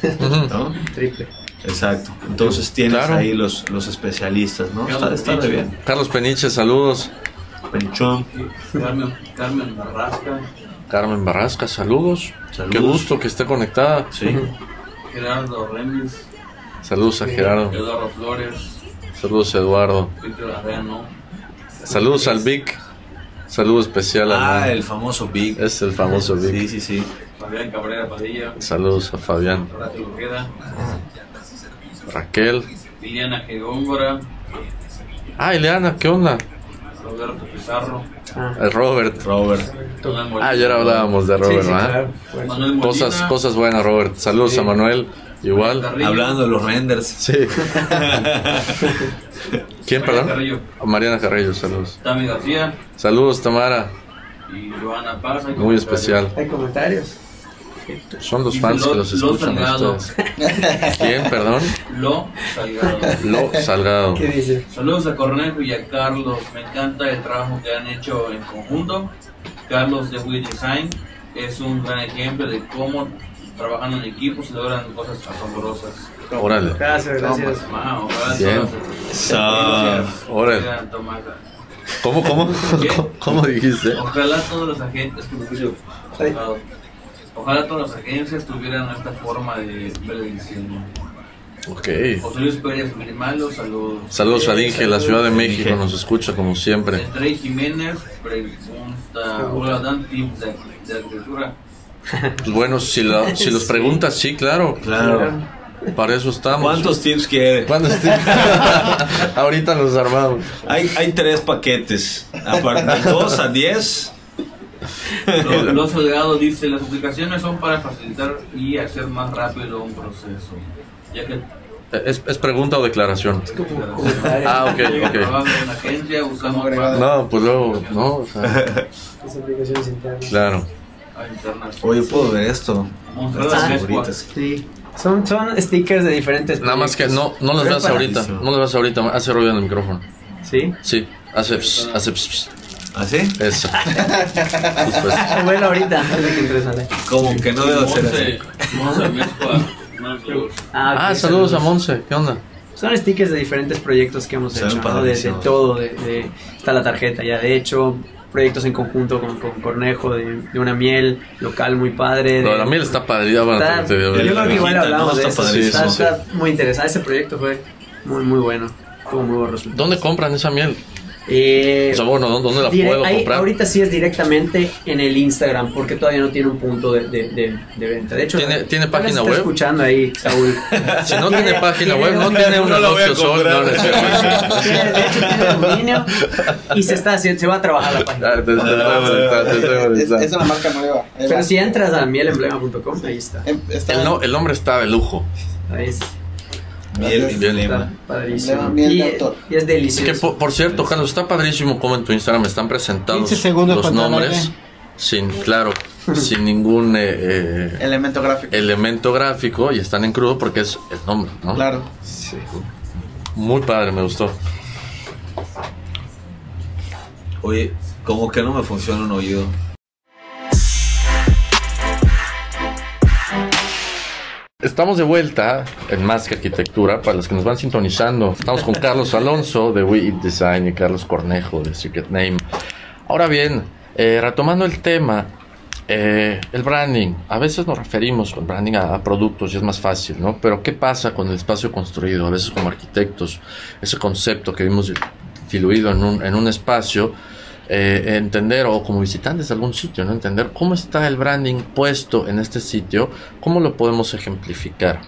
[SPEAKER 3] ¿No? Triple.
[SPEAKER 2] Exacto. Entonces tienes ahí los, los especialistas, ¿no?
[SPEAKER 4] Está, está bien. Carlos Peniche, saludos.
[SPEAKER 2] Penichón.
[SPEAKER 7] Carmen, Carmen Barrasca.
[SPEAKER 4] Carmen Barrasca, saludos. Qué gusto que esté conectada.
[SPEAKER 2] Sí.
[SPEAKER 7] Gerardo Remis.
[SPEAKER 4] Saludos a Gerardo.
[SPEAKER 7] Eduardo Flores.
[SPEAKER 4] Saludos a Eduardo. Saludos al Vic. Saludo especial
[SPEAKER 2] a. Ah, el famoso Vic.
[SPEAKER 4] Es el famoso Vic.
[SPEAKER 2] Sí, sí, sí.
[SPEAKER 7] Fabián Cabrera Padilla.
[SPEAKER 4] Saludos a Fabián. Raquel.
[SPEAKER 7] Liliana Gegóngora.
[SPEAKER 4] Ah, Liliana, ¿qué onda?
[SPEAKER 7] Roberto Pizarro.
[SPEAKER 4] Ah. El Robert.
[SPEAKER 2] Robert.
[SPEAKER 4] Ah, ayer hablábamos de Robert, sí, Cosas, cosas buenas, Robert. Saludos a Manuel. Igual.
[SPEAKER 2] Hablando de los renders.
[SPEAKER 4] Sí. ¿Quién, perdón?
[SPEAKER 7] Carrillo.
[SPEAKER 4] Mariana Carrillo, saludos.
[SPEAKER 7] Tami García.
[SPEAKER 4] Saludos, Tamara.
[SPEAKER 7] Y Joana Paz.
[SPEAKER 4] Muy especial.
[SPEAKER 3] Hay comentarios.
[SPEAKER 4] Son los fans que los escuchan. ¿Quién, perdón?
[SPEAKER 7] Lo Salgado.
[SPEAKER 4] Lo Salgado.
[SPEAKER 3] ¿Qué dice?
[SPEAKER 7] Saludos a Cornejo y a Carlos. Me encanta el trabajo que han hecho en conjunto. Carlos de We Design es un gran ejemplo de cómo trabajando en equipo se logran cosas asombrosas.
[SPEAKER 4] Órale.
[SPEAKER 3] Gracias, gracias.
[SPEAKER 7] Bien.
[SPEAKER 4] Órale. ¿Cómo, cómo? ¿Cómo dijiste?
[SPEAKER 7] Ojalá todos los agentes, Ojalá todas las agencias tuvieran esta forma de ver el diseño.
[SPEAKER 4] Ok.
[SPEAKER 7] José Luis Pérez Grimaldo, saludos.
[SPEAKER 4] Saludos a Inge, la Ciudad de México, nos escucha como siempre.
[SPEAKER 7] André Jiménez pregunta, hola Dan, tips de, arquitectura.
[SPEAKER 4] Pues bueno, si, la, si los preguntas, sí, claro.
[SPEAKER 2] Claro.
[SPEAKER 4] Para eso estamos.
[SPEAKER 2] ¿Cuántos tips quiere?
[SPEAKER 4] ¿Cuántos tips? Ahorita los armamos.
[SPEAKER 2] Hay, hay tres paquetes. A partir de 2 a 10.
[SPEAKER 7] Los Delgado dice, las aplicaciones son para facilitar y hacer más rápido un proceso. Ya que
[SPEAKER 4] ¿Es, es pregunta o declaración? Ah, ok, ok.
[SPEAKER 7] trabajo en una agencia, usamos para
[SPEAKER 4] No, pues luego, no, o sea,
[SPEAKER 3] Las aplicaciones internas.
[SPEAKER 4] claro.
[SPEAKER 7] a internas.
[SPEAKER 2] Oye, puedo ver esto.
[SPEAKER 7] Las.
[SPEAKER 3] Sí. Son, son stickers de diferentes
[SPEAKER 4] Nada más que no, no los
[SPEAKER 3] Pero
[SPEAKER 4] veas ahorita, no los veas ahorita, hace ruido en el micrófono.
[SPEAKER 3] ¿Sí?
[SPEAKER 4] Sí, hace, pss, hace, pss, pss.
[SPEAKER 2] ¿Así?
[SPEAKER 4] eso. Después.
[SPEAKER 3] Bueno, ahorita,
[SPEAKER 2] Como que no debo hacer así.
[SPEAKER 7] Monse.
[SPEAKER 3] Ah,
[SPEAKER 4] Ah,
[SPEAKER 3] ok,
[SPEAKER 4] saludos a Monse, ¿qué onda?
[SPEAKER 3] Son stickers de diferentes proyectos que hemos hecho, ¿no? de, de todo, de, de- está la tarjeta ya, de hecho, proyectos en conjunto con, con Cornejo, de, de una miel local muy padre. De
[SPEAKER 4] la miel está padre, ya van a
[SPEAKER 3] yo creo que igual hablamos
[SPEAKER 2] ¿no?
[SPEAKER 3] de
[SPEAKER 2] Está
[SPEAKER 3] eso, está, está muy interesante, ese proyecto fue muy muy bueno, tuvo muy buen resultado.
[SPEAKER 4] ¿Dónde compran esa miel?
[SPEAKER 3] Eh,
[SPEAKER 4] O sea, bueno, ¿dónde la puedo
[SPEAKER 3] ahí-
[SPEAKER 4] comprar?
[SPEAKER 3] ahorita sí es directamente en el Instagram, porque todavía no tiene un punto de, de, de- de venta. De hecho,
[SPEAKER 4] ¿Tiene- página
[SPEAKER 3] está
[SPEAKER 4] web?
[SPEAKER 3] escuchando ahí, Saúl.
[SPEAKER 4] Si no tiene página web, no tiene un negocio. No,
[SPEAKER 3] tiene- de hecho, tiene dominio y se está haciendo, se va a trabajar la página.
[SPEAKER 4] Ah,
[SPEAKER 6] Es, es una marca nueva.
[SPEAKER 3] Pero si entras a mielemblema.com, ahí está.
[SPEAKER 6] Em- está-
[SPEAKER 4] El, no- el nombre está de lujo.
[SPEAKER 3] Ahí es-
[SPEAKER 2] Miel
[SPEAKER 6] Gracias.
[SPEAKER 2] emblema.
[SPEAKER 3] está padrísimo. Y, es
[SPEAKER 4] Es que,
[SPEAKER 3] delicioso.
[SPEAKER 4] por, por cierto, Carlos, está padrísimo como en tu Instagram están presentados
[SPEAKER 6] 15 segundos
[SPEAKER 4] los nombres sin, claro, sin ningún eh, eh,
[SPEAKER 5] Elemento gráfico.
[SPEAKER 4] elemento gráfico y están en crudo porque es el nombre, ¿no?
[SPEAKER 5] Claro.
[SPEAKER 4] Muy padre, me gustó.
[SPEAKER 2] Oye, como que no me funciona un oído.
[SPEAKER 4] Estamos de vuelta en Más que Arquitectura. Para los que nos van sintonizando, estamos con Carlos Alonso de We Eat Design y Carlos Cornejo de Secret Name. Ahora bien, eh, retomando el tema, eh, el branding. A veces nos referimos con branding a, a productos y es más fácil, ¿no? Pero ¿qué pasa con el espacio construido? A veces como arquitectos, ese concepto que vimos diluido en un, en un espacio, eh, entender, o como visitantes de algún sitio, ¿no? Entender cómo está el branding puesto en este sitio, cómo lo podemos ejemplificar.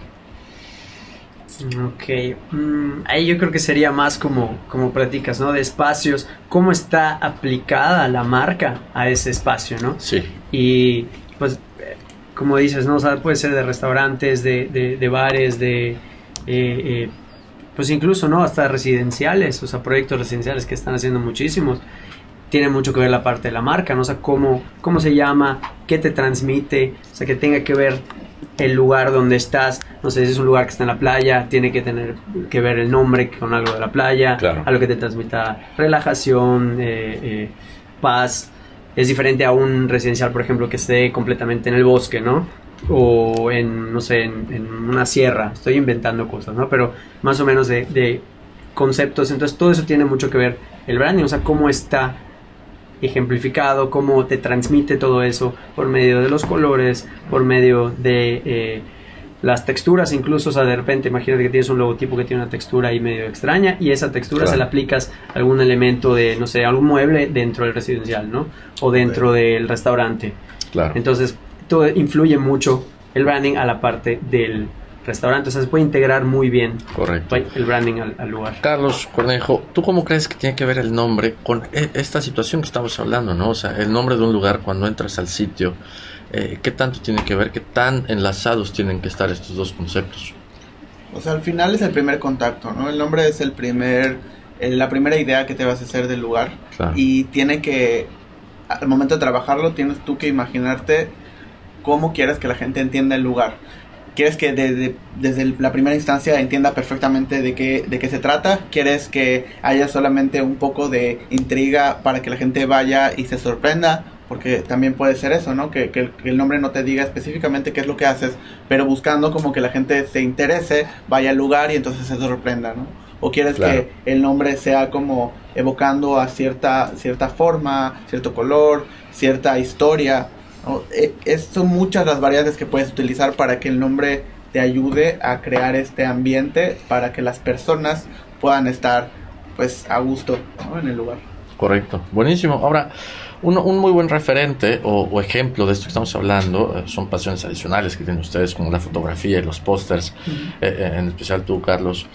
[SPEAKER 3] Ok, mm, ahí yo creo que sería más como, como platicas, ¿no? De espacios, cómo está aplicada la marca a ese espacio, ¿no?
[SPEAKER 4] Sí,
[SPEAKER 3] Y pues, como dices, ¿no? O sea, puede ser de restaurantes, de, de, de bares, de... eh, eh, pues incluso, ¿no? Hasta residenciales, o sea, proyectos residenciales que están haciendo muchísimos. Tiene mucho que ver la parte de la marca, ¿no? O sea, cómo, cómo se llama, qué te transmite, o sea, que tenga que ver el lugar donde estás. No sé, si es un lugar que está en la playa, tiene que tener que ver el nombre con algo de la playa,
[SPEAKER 4] Claro.
[SPEAKER 3] algo que te transmita relajación, eh, eh, paz. Es diferente a un residencial, por ejemplo, que esté completamente en el bosque, ¿no? O en, no sé, en, en una sierra. Estoy inventando cosas, ¿no? Pero más o menos de, de conceptos. Entonces todo eso tiene mucho que ver el branding, o sea, cómo está ejemplificado, cómo te transmite todo eso por medio de los colores, por medio de eh, las texturas, incluso, o sea, de repente imagínate que tienes un logotipo que tiene una textura ahí medio extraña y esa textura
[SPEAKER 4] Claro.
[SPEAKER 3] se la aplicas a algún elemento de, no sé, algún mueble dentro del residencial, ¿no? O dentro del restaurante.
[SPEAKER 4] claro.
[SPEAKER 3] Entonces, todo influye mucho el branding a la parte del restaurante, o sea, se puede integrar muy bien
[SPEAKER 4] Correcto.
[SPEAKER 3] el branding al, al lugar.
[SPEAKER 4] Carlos Cornejo, ¿tú cómo crees que tiene que ver el nombre con e- esta situación que estamos hablando, no? O sea, el nombre de un lugar cuando entras al sitio, eh, ¿qué tanto tiene que ver? ¿Qué tan enlazados tienen que estar estos dos conceptos?
[SPEAKER 5] O sea, al final es el primer contacto, ¿no? El nombre es el primer, eh, la primera idea que te vas a hacer del lugar.
[SPEAKER 4] Claro.
[SPEAKER 5] Y tiene que, al momento de trabajarlo, tienes tú que imaginarte cómo quieres que la gente entienda el lugar. ¿Quieres que desde, desde el- la primera instancia entienda perfectamente de qué, de qué se trata? ¿Quieres que haya solamente un poco de intriga para que la gente vaya y se sorprenda? Porque también puede ser eso, ¿no? Que, que el, que el nombre no te diga específicamente qué es lo que haces, pero buscando como que la gente se interese, vaya al lugar y entonces se sorprenda, ¿no? O quieres
[SPEAKER 4] Claro.
[SPEAKER 5] que el nombre sea como evocando a cierta, cierta forma, cierto color, cierta historia. ¿No? Eh, es- son muchas las variantes que puedes utilizar para que el nombre te ayude a crear este ambiente para que las personas puedan estar pues a gusto ¿no? en el lugar.
[SPEAKER 4] Correcto, buenísimo. Ahora, un, muy buen referente o, ejemplo de esto que estamos hablando eh, son pasiones adicionales que tienen ustedes, como la fotografía y los pósters, eh, eh, en especial tú, Carlos.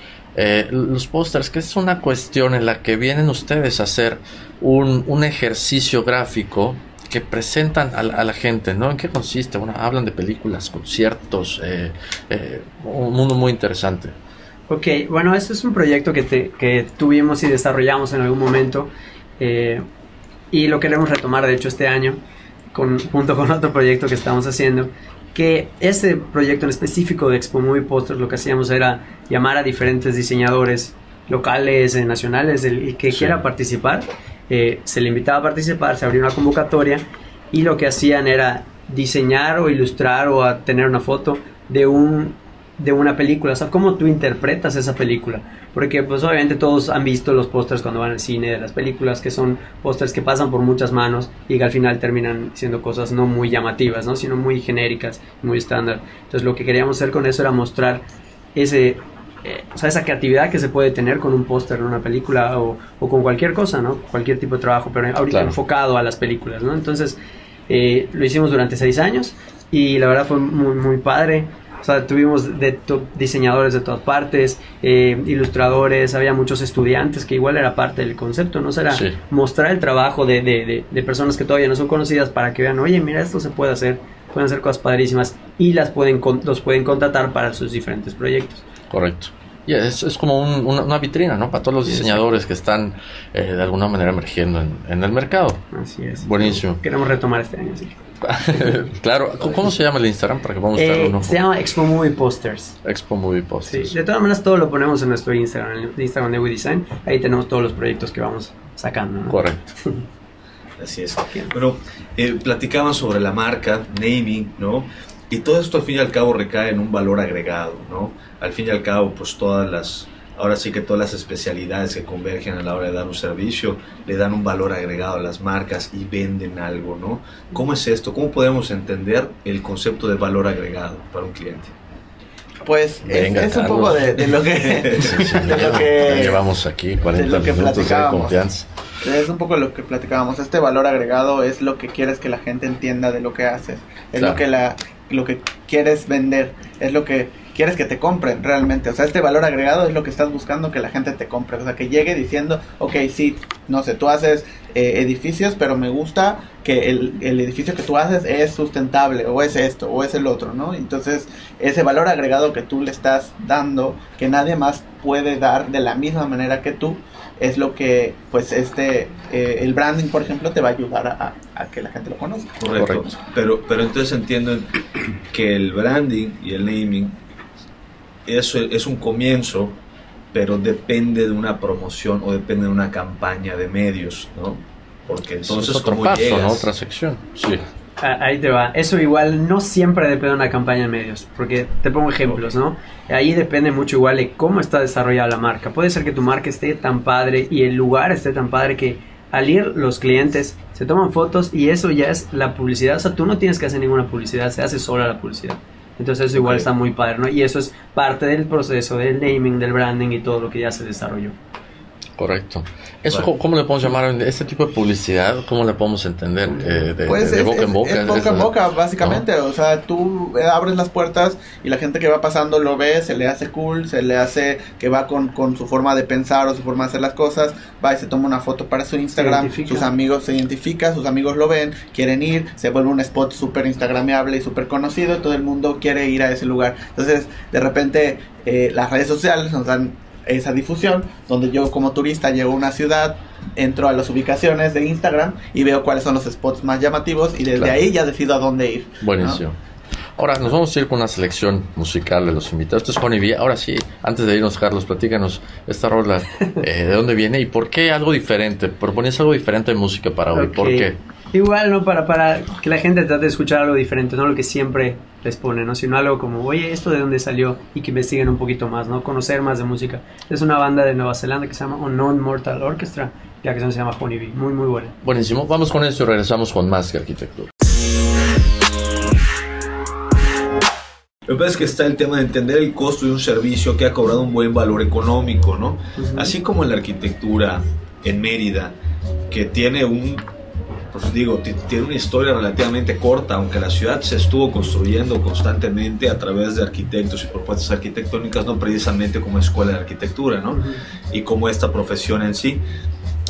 [SPEAKER 4] los pósters, que es una cuestión en la que vienen ustedes a hacer un, ejercicio gráfico que presentan a, la gente, ¿no? ¿En qué consiste? Bueno, hablan de películas, conciertos, un mundo muy interesante.
[SPEAKER 3] Ok, bueno, este es un proyecto que, que tuvimos y desarrollamos en algún momento y lo queremos retomar de hecho este año con, junto con otro proyecto que estamos haciendo que ese proyecto en específico de Expo Movie Posters lo que hacíamos era llamar a diferentes diseñadores locales, eh, nacionales, el, que quiera participar, eh, se le invitaba a participar, se abrió una convocatoria y lo que hacían era diseñar o ilustrar o tener una foto de un de una película, o sea, cómo tú interpretas esa película, porque pues obviamente todos han visto los pósters cuando van al cine de las películas, que son pósters que pasan por muchas manos y que al final terminan siendo cosas no muy llamativas, ¿no? sino muy genéricas, muy estándar. Entonces lo que queríamos hacer con eso era mostrar ese, eh, o sea, esa creatividad que se puede tener con un póster en una película o, o, con cualquier cosa, ¿no? Cualquier tipo de trabajo, pero ahorita enfocado a las películas, ¿no? Entonces eh, lo hicimos durante seis años y la verdad fue muy, muy padre. O sea, tuvimos de diseñadores de todas partes, eh, ilustradores, había muchos estudiantes que igual era parte del concepto, ¿no? será mostrar el trabajo de, de, de, personas que todavía no son conocidas para que vean, oye, mira, esto se puede hacer, pueden hacer cosas padrísimas y las pueden, los pueden contratar para sus diferentes proyectos.
[SPEAKER 4] Correcto. Y es, es, como una, vitrina, ¿no? Para todos los diseñadores que están eh, de alguna manera emergiendo en, en, el mercado.
[SPEAKER 3] Así es.
[SPEAKER 4] Buenísimo.
[SPEAKER 3] Queremos retomar este año, sí.
[SPEAKER 4] claro, ¿cómo se llama el Instagram para que podamos eh,
[SPEAKER 3] Se llama Expo Movie Posters.
[SPEAKER 4] Expo Movie Posters.
[SPEAKER 3] Sí, de todas maneras todo lo ponemos en nuestro Instagram, en el Instagram de We Design. Ahí tenemos todos los proyectos que vamos sacando.
[SPEAKER 4] Correcto.
[SPEAKER 2] Así es. Bueno, eh, platicaban sobre la marca, naming, ¿no? Y todo esto al fin y al cabo recae en un valor agregado, ¿no? Al fin y al cabo, pues todas las ahora sí que todas las especialidades que convergen a la hora de dar un servicio le dan un valor agregado a las marcas y venden algo, ¿no? ¿Cómo es esto? ¿Cómo podemos entender el concepto de valor agregado para un cliente?
[SPEAKER 5] Pues es, un poco de, lo que, de
[SPEAKER 4] llevamos aquí 40 minutos de confianza.
[SPEAKER 5] Es un poco lo que platicábamos. Este valor agregado es lo que quieres que la gente entienda de lo que haces. Es lo que la lo que quieres vender. Es lo que quieres que te compren realmente. O sea, este valor agregado es lo que estás buscando que la gente te compre. O sea, que llegue diciendo, ok, sí, no sé, tú haces eh, edificios, pero me gusta que el, edificio que tú haces es sustentable, o es esto, o es el otro, ¿no? Entonces, ese valor agregado que tú le estás dando, que nadie más puede dar de la misma manera que tú, es lo que, pues, este, eh, el branding, por ejemplo, te va a ayudar a, a que la gente lo conozca.
[SPEAKER 2] Correcto. Pero, pero entonces entiendo que el branding y el naming eso es un comienzo, pero depende de una promoción o depende de una campaña de medios, ¿no? Porque entonces
[SPEAKER 4] es otro paso, ¿no? Otra sección, sí.
[SPEAKER 3] Ahí te va. Eso igual no siempre depende de una campaña de medios, porque te pongo ejemplos, ¿no? Ahí depende mucho igual de cómo está desarrollada la marca. Puede ser que tu marca esté tan padre y el lugar esté tan padre que al ir los clientes se toman fotos y eso ya es la publicidad. O sea, tú no tienes que hacer ninguna publicidad, se hace sola la publicidad. Entonces eso igual está muy padre, ¿no? Y eso es parte del proceso del naming, del branding y todo lo que ya se desarrolló.
[SPEAKER 4] Correcto. ¿Eso cómo le podemos llamar? ¿Este tipo de publicidad? ¿Cómo le podemos entender? Eh, de,
[SPEAKER 5] pues
[SPEAKER 4] de,
[SPEAKER 5] boca en boca. Es boca en boca, básicamente. O sea, tú abres las puertas y la gente que va pasando lo ve, se le hace cool, se le hace que va con, con su forma de pensar o su forma de hacer las cosas, va y se toma una foto para su Instagram, sus amigos se identifican, sus amigos lo ven, quieren ir, se vuelve un spot súper instagramable y súper conocido, y todo el mundo quiere ir a ese lugar. Entonces, de repente, eh, las redes sociales nos dan esa difusión, donde yo como turista llego a una ciudad, entro a las ubicaciones de Instagram y veo cuáles son los spots más llamativos y desde ahí ya decido a dónde ir.
[SPEAKER 4] Buenísimo. Ahora nos vamos a ir con una selección musical de los invitados. Esto es Juan y Ahora sí, antes de irnos, Carlos, platícanos esta rola, eh, de dónde viene y por qué algo diferente. Propones algo diferente de música para hoy. ¿Por qué?
[SPEAKER 3] Igual, ¿no? Para, para que la gente trate de escuchar algo diferente, no lo que siempre les pone, ¿no? Sino algo como, oye, ¿esto de dónde salió? Y que investiguen un poquito más, ¿no? Conocer más de música. Es una banda de Nueva Zelanda que se llama Unknown Mortal Orchestra. Y la canción se llama Honeybee. Muy, muy buena.
[SPEAKER 4] Buenísimo. Vamos con eso y regresamos con más que arquitectura.
[SPEAKER 2] Lo que pasa es que está el tema de entender el costo de un servicio que ha cobrado un buen valor económico, ¿no? Así como en la arquitectura en Mérida, que tiene un, pues digo, tiene una historia relativamente corta, aunque la ciudad se estuvo construyendo constantemente a través de arquitectos y propuestas arquitectónicas, no precisamente como escuela de arquitectura, ¿no? Y como esta profesión en sí.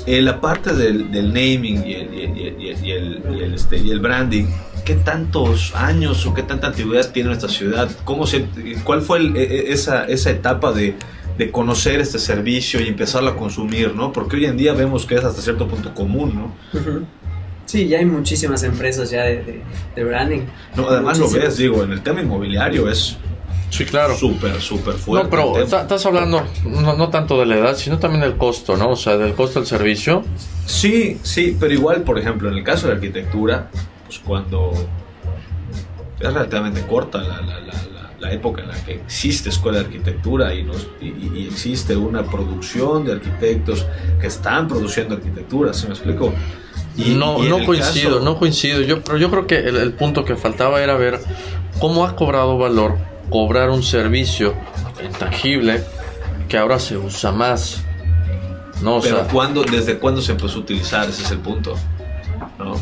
[SPEAKER 2] En la parte del, naming y el, este, y el branding, ¿qué tantos años o qué tanta antigüedad tiene esta ciudad? ¿Cómo se, ¿Cuál fue e, e, esa, esa etapa de, de, conocer este servicio y empezarlo a consumir? ¿no? Porque hoy en día vemos que es hasta cierto punto común. ¿no?
[SPEAKER 3] Sí, ya hay muchísimas empresas ya de, branding.
[SPEAKER 2] No, además lo ves, digo, en el tema inmobiliario es
[SPEAKER 4] Sí, claro.
[SPEAKER 2] Súper, súper fuerte.
[SPEAKER 4] No, pero estás hablando no, no, tanto de la edad, sino también del costo, ¿no? O sea, del costo del servicio.
[SPEAKER 2] Sí, sí, pero igual, por ejemplo, en el caso de la arquitectura, pues cuando es relativamente corta la, la, la, época en la que existe escuela de arquitectura y, nos, y, existe una producción de arquitectos que están produciendo arquitectura, ¿se me explico?
[SPEAKER 4] Y, no, no coincido, no coincido. Yo, pero yo creo que el, el punto que faltaba era ver cómo ha cobrado valor cobrar un servicio intangible que ahora se usa más.
[SPEAKER 2] No, Pero ¿cuándo, ¿desde cuándo se empezó a utilizar? Ese es el punto. ¿no?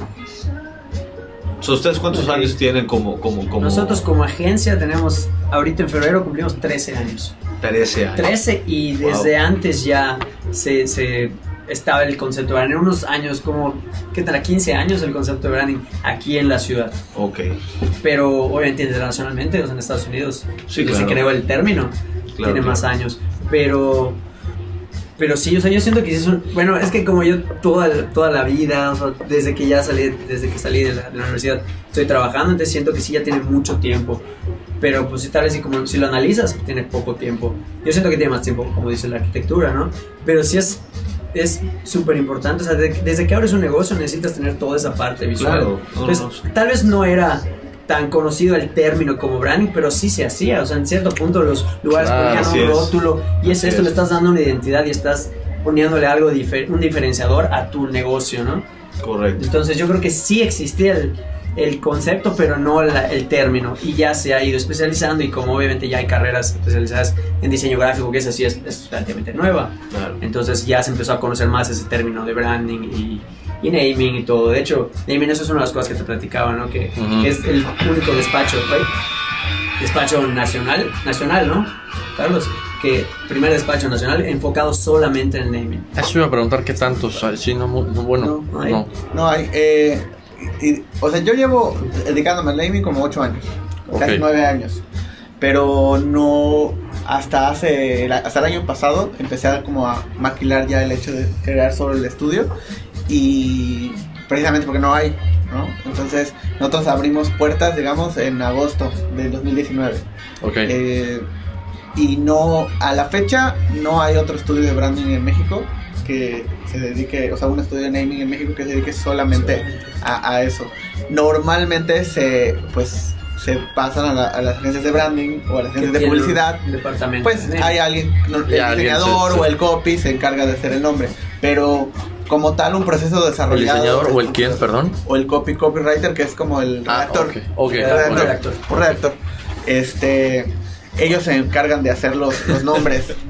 [SPEAKER 2] ¿Ustedes cuántos años tienen como, como, como...?
[SPEAKER 3] Nosotros como agencia tenemos, ahorita en febrero cumplimos 13 años.
[SPEAKER 2] 13 años.
[SPEAKER 3] 13 y desde antes ya se, se estaba el concepto de branding. Unos años, como, ¿qué tal? 15 años el concepto de branding aquí en la ciudad.
[SPEAKER 2] Ok.
[SPEAKER 3] Pero obviamente internacionalmente, en Estados Unidos, sí, se creó el término, tiene más años. Pero, pero sí, o sea, yo siento que es un, bueno, es que como yo toda, toda la vida, o sea, desde que ya salí, desde que salí de la, universidad, estoy trabajando, entonces siento que sí ya tiene mucho tiempo pero pues si tal vez si, como, si lo analizas, tiene poco tiempo. Yo siento que tiene más tiempo, como dice la arquitectura, ¿no? Pero si es es súper importante. O sea, desde que abres un negocio necesitas tener toda esa parte visual. Entonces, tal vez no era tan conocido el término como branding, pero sí se hacía. O sea, en cierto punto los lugares ponían un rótulo y es esto, le estás dando una identidad y estás poniéndole algo, un diferenciador a tu negocio, ¿no?
[SPEAKER 2] Correcto.
[SPEAKER 3] Entonces yo creo que sí existía el, el concepto, pero no el término. Y ya se ha ido especializando y como obviamente ya hay carreras especializadas en diseño gráfico, que es así, es, es relativamente nueva. Entonces ya se empezó a conocer más ese término de branding y, naming y todo. De hecho, naming eso es una de las cosas que te platicaba, ¿no? Que, es el único despacho, despacho nacional, nacional, ¿no? Carlos que primer despacho nacional enfocado solamente en naming.
[SPEAKER 4] Eso iba a preguntar qué tantos hay, sí, no, bueno,
[SPEAKER 5] no, hay. No, hay eh, o sea, yo llevo dedicándome al naming como 8 años, casi 9 años. Pero no, hasta hace, hasta el año pasado empecé a como a maquilar ya el hecho de crear sobre el estudio y precisamente porque no hay, ¿no? Entonces nosotros abrimos puertas, digamos, en agosto del 2019. Eh, y no, a la fecha no hay otro estudio de branding en México que se dedique, o sea, un estudio de naming en México que se dedique solamente a, eso. Normalmente se, pues, se pasan a, las agencias de branding o a las agencias de publicidad. Pues hay alguien, el diseñador o el copy se encarga de hacer el nombre. Pero como tal un proceso desarrollado.
[SPEAKER 4] ¿El diseñador o el quién, perdón?
[SPEAKER 5] O el copy copywriter, que es como el ah, redactor. Okay. redactor, un redactor. Este, ellos se encargan de hacer los, los nombres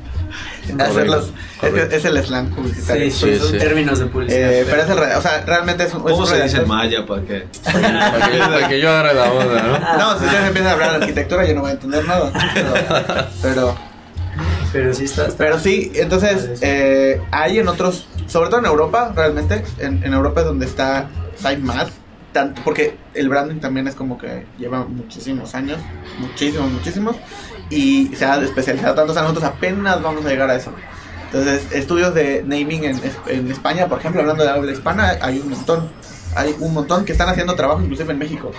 [SPEAKER 5] hacerlos. Es, el slang publicitario.
[SPEAKER 3] Sí, sí, son términos de publicidad.
[SPEAKER 5] Eh, pero es el. O sea, realmente es un.
[SPEAKER 2] ¿Cómo se dice en maya para que,
[SPEAKER 4] para que, yo agarre la onda,
[SPEAKER 5] ¿no? No, si ustedes empiezan a hablar de arquitectura, yo no voy a entender nada. Pero.
[SPEAKER 3] Pero, sí está,
[SPEAKER 5] Pero sí, entonces, eh, hay en otros. Sobre todo en Europa, realmente. En, en Europa es donde está. Más tanto, porque el branding también es como que lleva muchísimos años, muchísimos, muchísimos, y se ha especializado tanto, o sea, nosotros apenas vamos a llegar a eso. Entonces, estudios de naming en, en España, por ejemplo, hablando de habla hispana, hay un montón, hay un montón que están haciendo trabajo inclusive en México.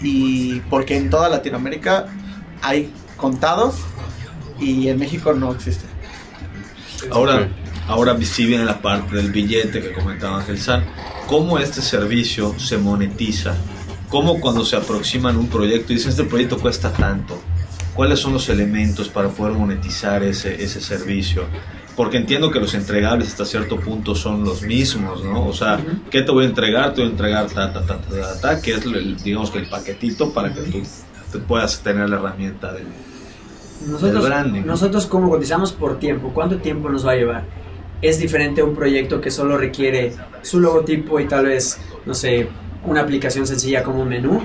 [SPEAKER 5] Y porque en toda Latinoamérica hay contados y en México no existe.
[SPEAKER 2] Ahora, ahora sí viene la parte del billete que comentaba Ángel San. ¿Cómo este servicio se monetiza? ¿Cómo cuando se aproximan un proyecto y dicen este proyecto cuesta tanto? ¿Cuáles son los elementos para poder monetizar ese, ese servicio? Porque entiendo que los entregables hasta cierto punto son los mismos, ¿no? O sea, ¿qué te voy a entregar? Te voy a entregar ta, ta, ta, ta, ta, que es, el, digamos que el paquetito para que tú puedas tener la herramienta del,
[SPEAKER 3] nosotros, Nosotros, ¿cómo cotizamos por tiempo? ¿Cuánto tiempo nos va a llevar? Es diferente a un proyecto que solo requiere su logotipo y tal vez, no sé, una aplicación sencilla como un menú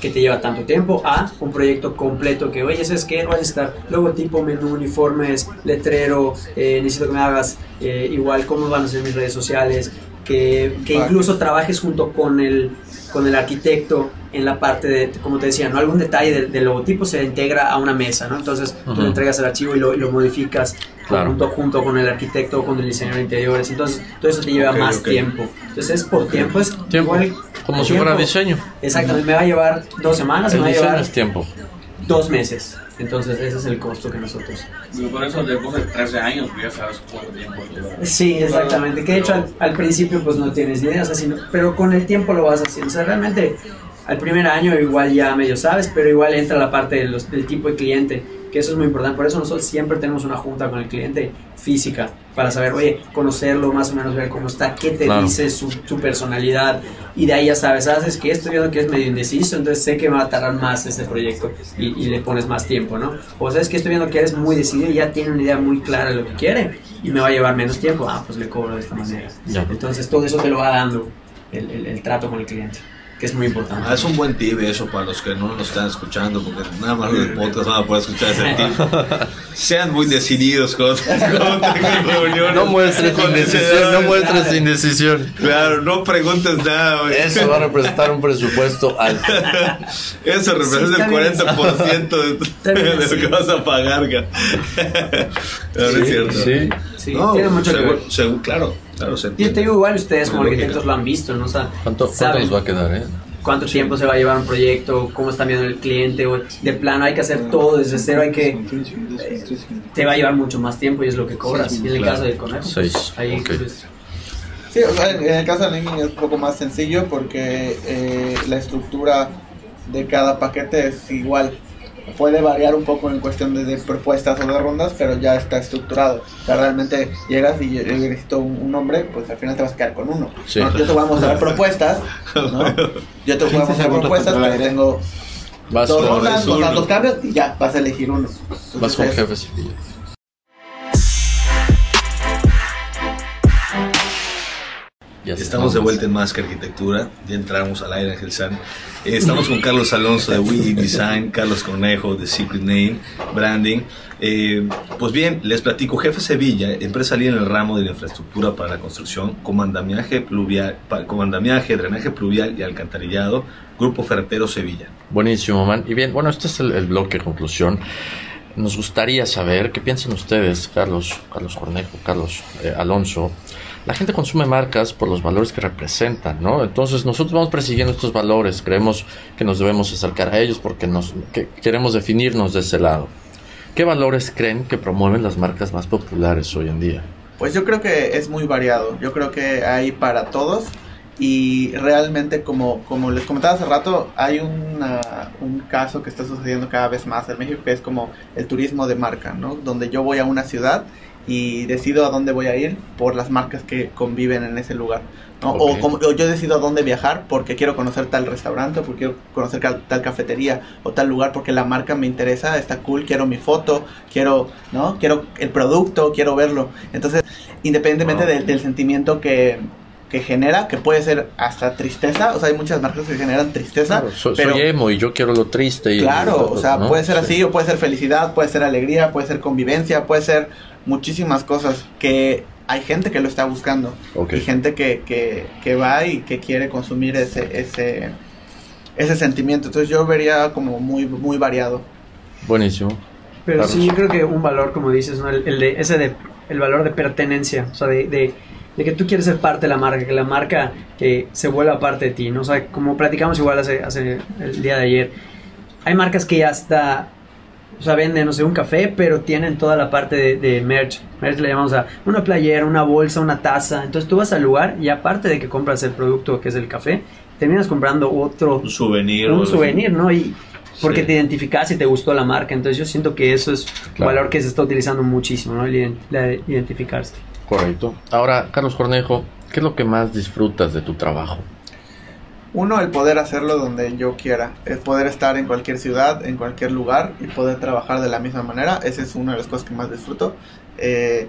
[SPEAKER 3] que te lleva tanto tiempo a un proyecto completo que, oye, ¿sabes qué? Va a necesitar logotipo, menú, uniformes, letrero, eh, necesito que me hagas eh, igual cómo van a ser mis redes sociales, que, que incluso trabajes junto con el, con el arquitecto en la parte de, como te decía, ¿no? algún detalle del, logotipo se integra a una mesa, ¿no? Entonces tú le entregas el archivo y lo, lo modificas junto, junto con el arquitecto o con el diseñador de interiores. Entonces todo eso te lleva más tiempo. Entonces es por tiempo, es
[SPEAKER 4] tiempo. como si fuera diseño.
[SPEAKER 3] Exactamente, me va a llevar dos semanas, me va a llevar
[SPEAKER 4] tiempo.
[SPEAKER 3] dos meses. Entonces ese es el costo que nosotros...
[SPEAKER 7] Y por eso después de 13 años ya sabes cuánto tiempo
[SPEAKER 3] Sí, exactamente. Que de hecho al, principio pues no tienes idea, pero con el tiempo lo vas haciendo. O sea, realmente al primer año igual ya medio sabes, pero igual entra la parte del tipo de cliente, que eso es muy importante. Por eso nosotros siempre tenemos una junta con el cliente física, para saber, oye, conocerlo más o menos, ver cómo está, qué te dice su, personalidad, y de ahí ya sabes, sabes que estoy viendo que es medio indeciso, entonces sé que va a tardar más ese proyecto y, le pones más tiempo, ¿no? O sabes que estoy viendo que eres muy decidido y ya tiene una idea muy clara de lo que quiere y me va a llevar menos tiempo, ah, pues le cobro de esta manera. Entonces todo eso te lo va dando el trato con el cliente que es muy importante.
[SPEAKER 2] Ah, es un buen tip eso para los que no nos están escuchando, porque nada más los podcast van a poder escuchar ese tip. Sean muy decididos con
[SPEAKER 4] No muestres indecisión, no muestres indecisión.
[SPEAKER 2] Claro, no preguntes nada.
[SPEAKER 4] Eso va a representar un presupuesto alto.
[SPEAKER 2] Eso representa el 40% de, de, lo que vas a pagar. No, es cierto.
[SPEAKER 3] Sí, sí. tiene mucho
[SPEAKER 2] seguro, claro. Claro,
[SPEAKER 3] Yo te digo igual, ustedes como arquitectos lo han visto, ¿no? O
[SPEAKER 4] ¿Cuánto, ¿Cuánto, nos va a quedar, eh?
[SPEAKER 3] ¿Cuánto tiempo se va a llevar un proyecto? ¿Cómo está viendo el cliente? O de plano hay que hacer todo desde cero, hay que... te va a llevar mucho más tiempo y es lo que cobras. y en el caso del conejo,
[SPEAKER 4] Seis.
[SPEAKER 3] ahí pues,
[SPEAKER 5] Sí, o sea, en el caso de Linking es un poco más sencillo porque eh, la estructura de cada paquete es igual puede variar un poco en cuestión de, propuestas o de rondas, pero ya está estructurado. O sea, realmente llegas y yo, necesito un, nombre, pues al final te vas a quedar con uno. Yo te voy a mostrar propuestas, ¿no? Yo te voy a mostrar propuestas, pero tengo dos rondas, dos cambios y ya vas a elegir uno.
[SPEAKER 4] vas con jefes.
[SPEAKER 2] Estamos, de vuelta en Más que Arquitectura. Ya entramos al aire, Ángel San. Eh, estamos con Carlos Alonso de We Design, Carlos Cornejo de Secret Name Branding. Eh, pues bien, les platico. Jefe Sevilla, empresa líder en el ramo de la infraestructura para la construcción, comandamiaje, pluvial, comandamiaje, drenaje pluvial y alcantarillado, Grupo Ferretero Sevilla.
[SPEAKER 4] Buenísimo, man. Y bien, bueno, este es el, bloque conclusión. Nos gustaría saber qué piensan ustedes, Carlos, Carlos Cornejo, Carlos eh, Alonso, la gente consume marcas por los valores que representan, ¿no? Entonces nosotros vamos persiguiendo estos valores, creemos que nos debemos acercar a ellos porque nos queremos definirnos de ese lado. ¿Qué valores creen que promueven las marcas más populares hoy en día?
[SPEAKER 5] Pues yo creo que es muy variado, yo creo que hay para todos y realmente como, como les comentaba hace rato, hay una, un caso que está sucediendo cada vez más en México que es como el turismo de marca, ¿no? Donde yo voy a una ciudad y decido a dónde voy a ir por las marcas que conviven en ese lugar. O, como, yo decido a dónde viajar porque quiero conocer tal restaurante, porque quiero conocer tal cafetería o tal lugar porque la marca me interesa, está cool, quiero mi foto, quiero, ¿no? Quiero el producto, quiero verlo. Entonces, independientemente del, sentimiento que, que genera, que puede ser hasta tristeza, o sea, hay muchas marcas que generan tristeza.
[SPEAKER 4] pero, soy emo y yo quiero lo triste. Y
[SPEAKER 5] claro, o sea, puede ser así, o puede ser felicidad, puede ser alegría, puede ser convivencia, puede ser muchísimas cosas que hay gente que lo está buscando y gente que, que, que, va y que quiere consumir ese, ese, ese sentimiento. Entonces yo vería como muy, muy variado.
[SPEAKER 4] Buenísimo.
[SPEAKER 3] Pero sí, yo creo que un valor, como dices, ¿no? el, de, ese de, el valor de pertenencia, o sea, de, de, que tú quieres ser parte de la marca, que la marca que se vuelva parte de ti, ¿no? O sea, como platicamos igual hace, hace el día de ayer, hay marcas que ya está o sea, venden, no sé, un café, pero tienen toda la parte de, de merch. Merch le llamamos a una playera, una bolsa, una taza. Entonces tú vas al lugar y aparte de que compras el producto que es el café, terminas comprando otro...
[SPEAKER 2] Un souvenir.
[SPEAKER 3] Un souvenir, ¿no? Y porque te identificas y te gustó la marca. Entonces yo siento que eso es un valor que se está utilizando muchísimo, ¿no? El, identificarse.
[SPEAKER 4] Correcto. Ahora, Carlos Cornejo, ¿qué es lo que más disfrutas de tu trabajo?
[SPEAKER 5] Uno, el poder hacerlo donde yo quiera, el poder estar en cualquier ciudad, en cualquier lugar y poder trabajar de la misma manera, esa es una de las cosas que más disfruto. Eh,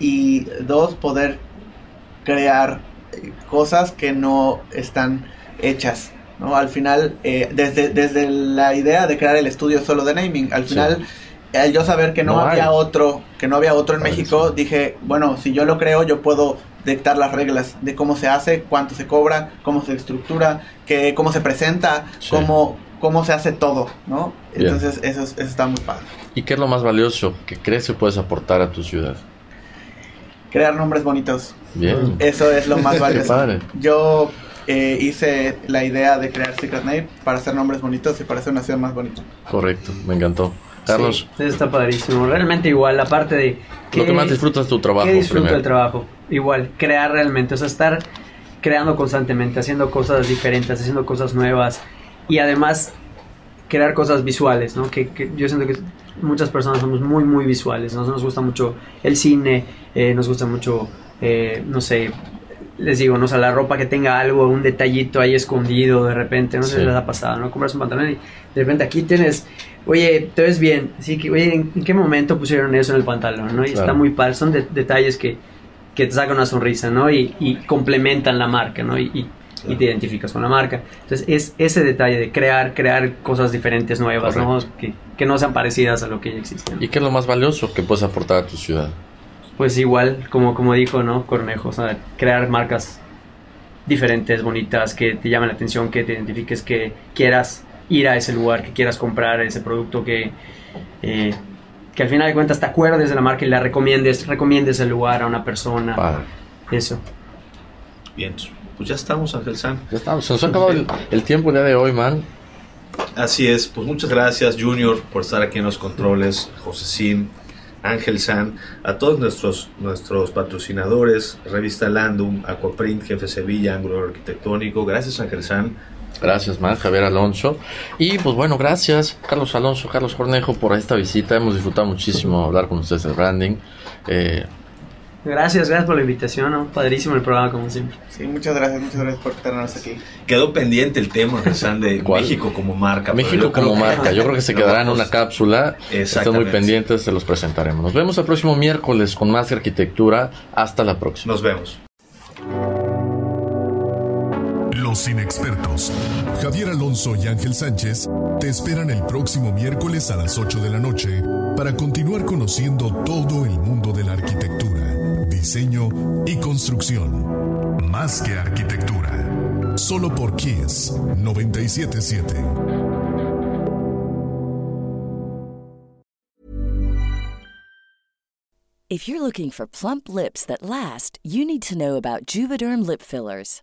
[SPEAKER 5] y dos, poder crear eh, cosas que no están hechas. ¿no? Al final, eh, desde, desde la idea de crear el estudio solo de naming, al final, al yo saber que no, había otro, que no había otro en México, dije, bueno, si yo lo creo, yo puedo dictar las reglas de cómo se hace, cuánto se cobra, cómo se estructura, que, cómo se presenta, cómo, cómo se hace todo, ¿no? Entonces eso, eso, está muy padre.
[SPEAKER 4] ¿Y qué es lo más valioso que crees que puedes aportar a tu ciudad?
[SPEAKER 5] Crear nombres bonitos.
[SPEAKER 4] Bien.
[SPEAKER 5] Eso es lo más valioso. Yo eh, hice la idea de crear Secret Name para hacer nombres bonitos y para hacer una ciudad más bonita.
[SPEAKER 4] Correcto, me encantó. Carlos.
[SPEAKER 3] Sí, está padrísimo. Realmente igual, la parte de...
[SPEAKER 4] lo que más disfrutas tu trabajo.
[SPEAKER 3] ¿Qué disfruto del trabajo? Igual, crear realmente, o sea, estar creando constantemente, haciendo cosas diferentes, haciendo cosas nuevas y además crear cosas visuales, ¿no? Que, yo siento que muchas personas somos muy, muy visuales, ¿no? nos gusta mucho el cine, eh, nos gusta mucho, eh, no sé, les digo, no o sea, la ropa que tenga algo, un detallito ahí escondido de repente, no sé si les ha pasado, ¿no? Compras un pantalón y de repente aquí tienes, oye, te ves bien, así que, oye, ¿en, qué momento pusieron eso en el pantalón, no? Y está muy padre, son detalles que, que, te sacan una sonrisa, ¿no? Y, y complementan la marca, ¿no? Y, y, te identificas con la marca. Entonces, es ese detalle de crear, crear cosas diferentes, nuevas, ¿no? Que, que, no sean parecidas a lo que ya existe.
[SPEAKER 4] ¿Y qué es lo más valioso que puedes aportar a tu ciudad?
[SPEAKER 3] Pues igual, como, como dijo, ¿no? Cornejo, o sea, crear marcas diferentes, bonitas, que te llamen la atención, que te identifiques, que quieras ir a ese lugar, que quieras comprar ese producto, que, eh, que al final de cuentas te acuerdes de la marca y la recomiendes, recomiendes el lugar a una persona. Eso.
[SPEAKER 2] Bien, pues ya estamos, Ángel San.
[SPEAKER 4] Ya estamos, se nos ha acabado el, tiempo el día de hoy, man.
[SPEAKER 2] Así es, pues muchas gracias Junior por estar aquí en los controles, José Sim, Ángel San, a todos nuestros, nuestros patrocinadores, Revista Landum, Aquaprint, Jefe Sevilla, Ángulo Arquitectónico. Gracias, Ángel San.
[SPEAKER 4] Gracias, man, Javier Alonso. Y pues bueno, gracias, Carlos Alonso, Carlos Cornejo, por esta visita. Hemos disfrutado muchísimo hablar con ustedes de branding. Eh,
[SPEAKER 3] Gracias, gracias por la invitación, ¿no? padrísimo el programa como siempre.
[SPEAKER 5] Sí, muchas gracias, muchas gracias por tenernos aquí.
[SPEAKER 2] Quedó pendiente el tema, de México como marca.
[SPEAKER 4] México como marca, yo creo que se quedará en una cápsula. Están muy pendientes, se los presentaremos. Nos vemos el próximo miércoles con más arquitectura. Hasta la próxima.
[SPEAKER 2] Nos vemos.
[SPEAKER 1] Los inexpertos, Javier Alonso y Ángel Sánchez, te esperan el próximo miércoles a las 8 de la noche para continuar conociendo todo el mundo de la arquitectura diseño y construcción. Más que arquitectura. Solo por Kiss 977.
[SPEAKER 8] If you're looking for plump lips that last, you need to know about Juvederm lip fillers.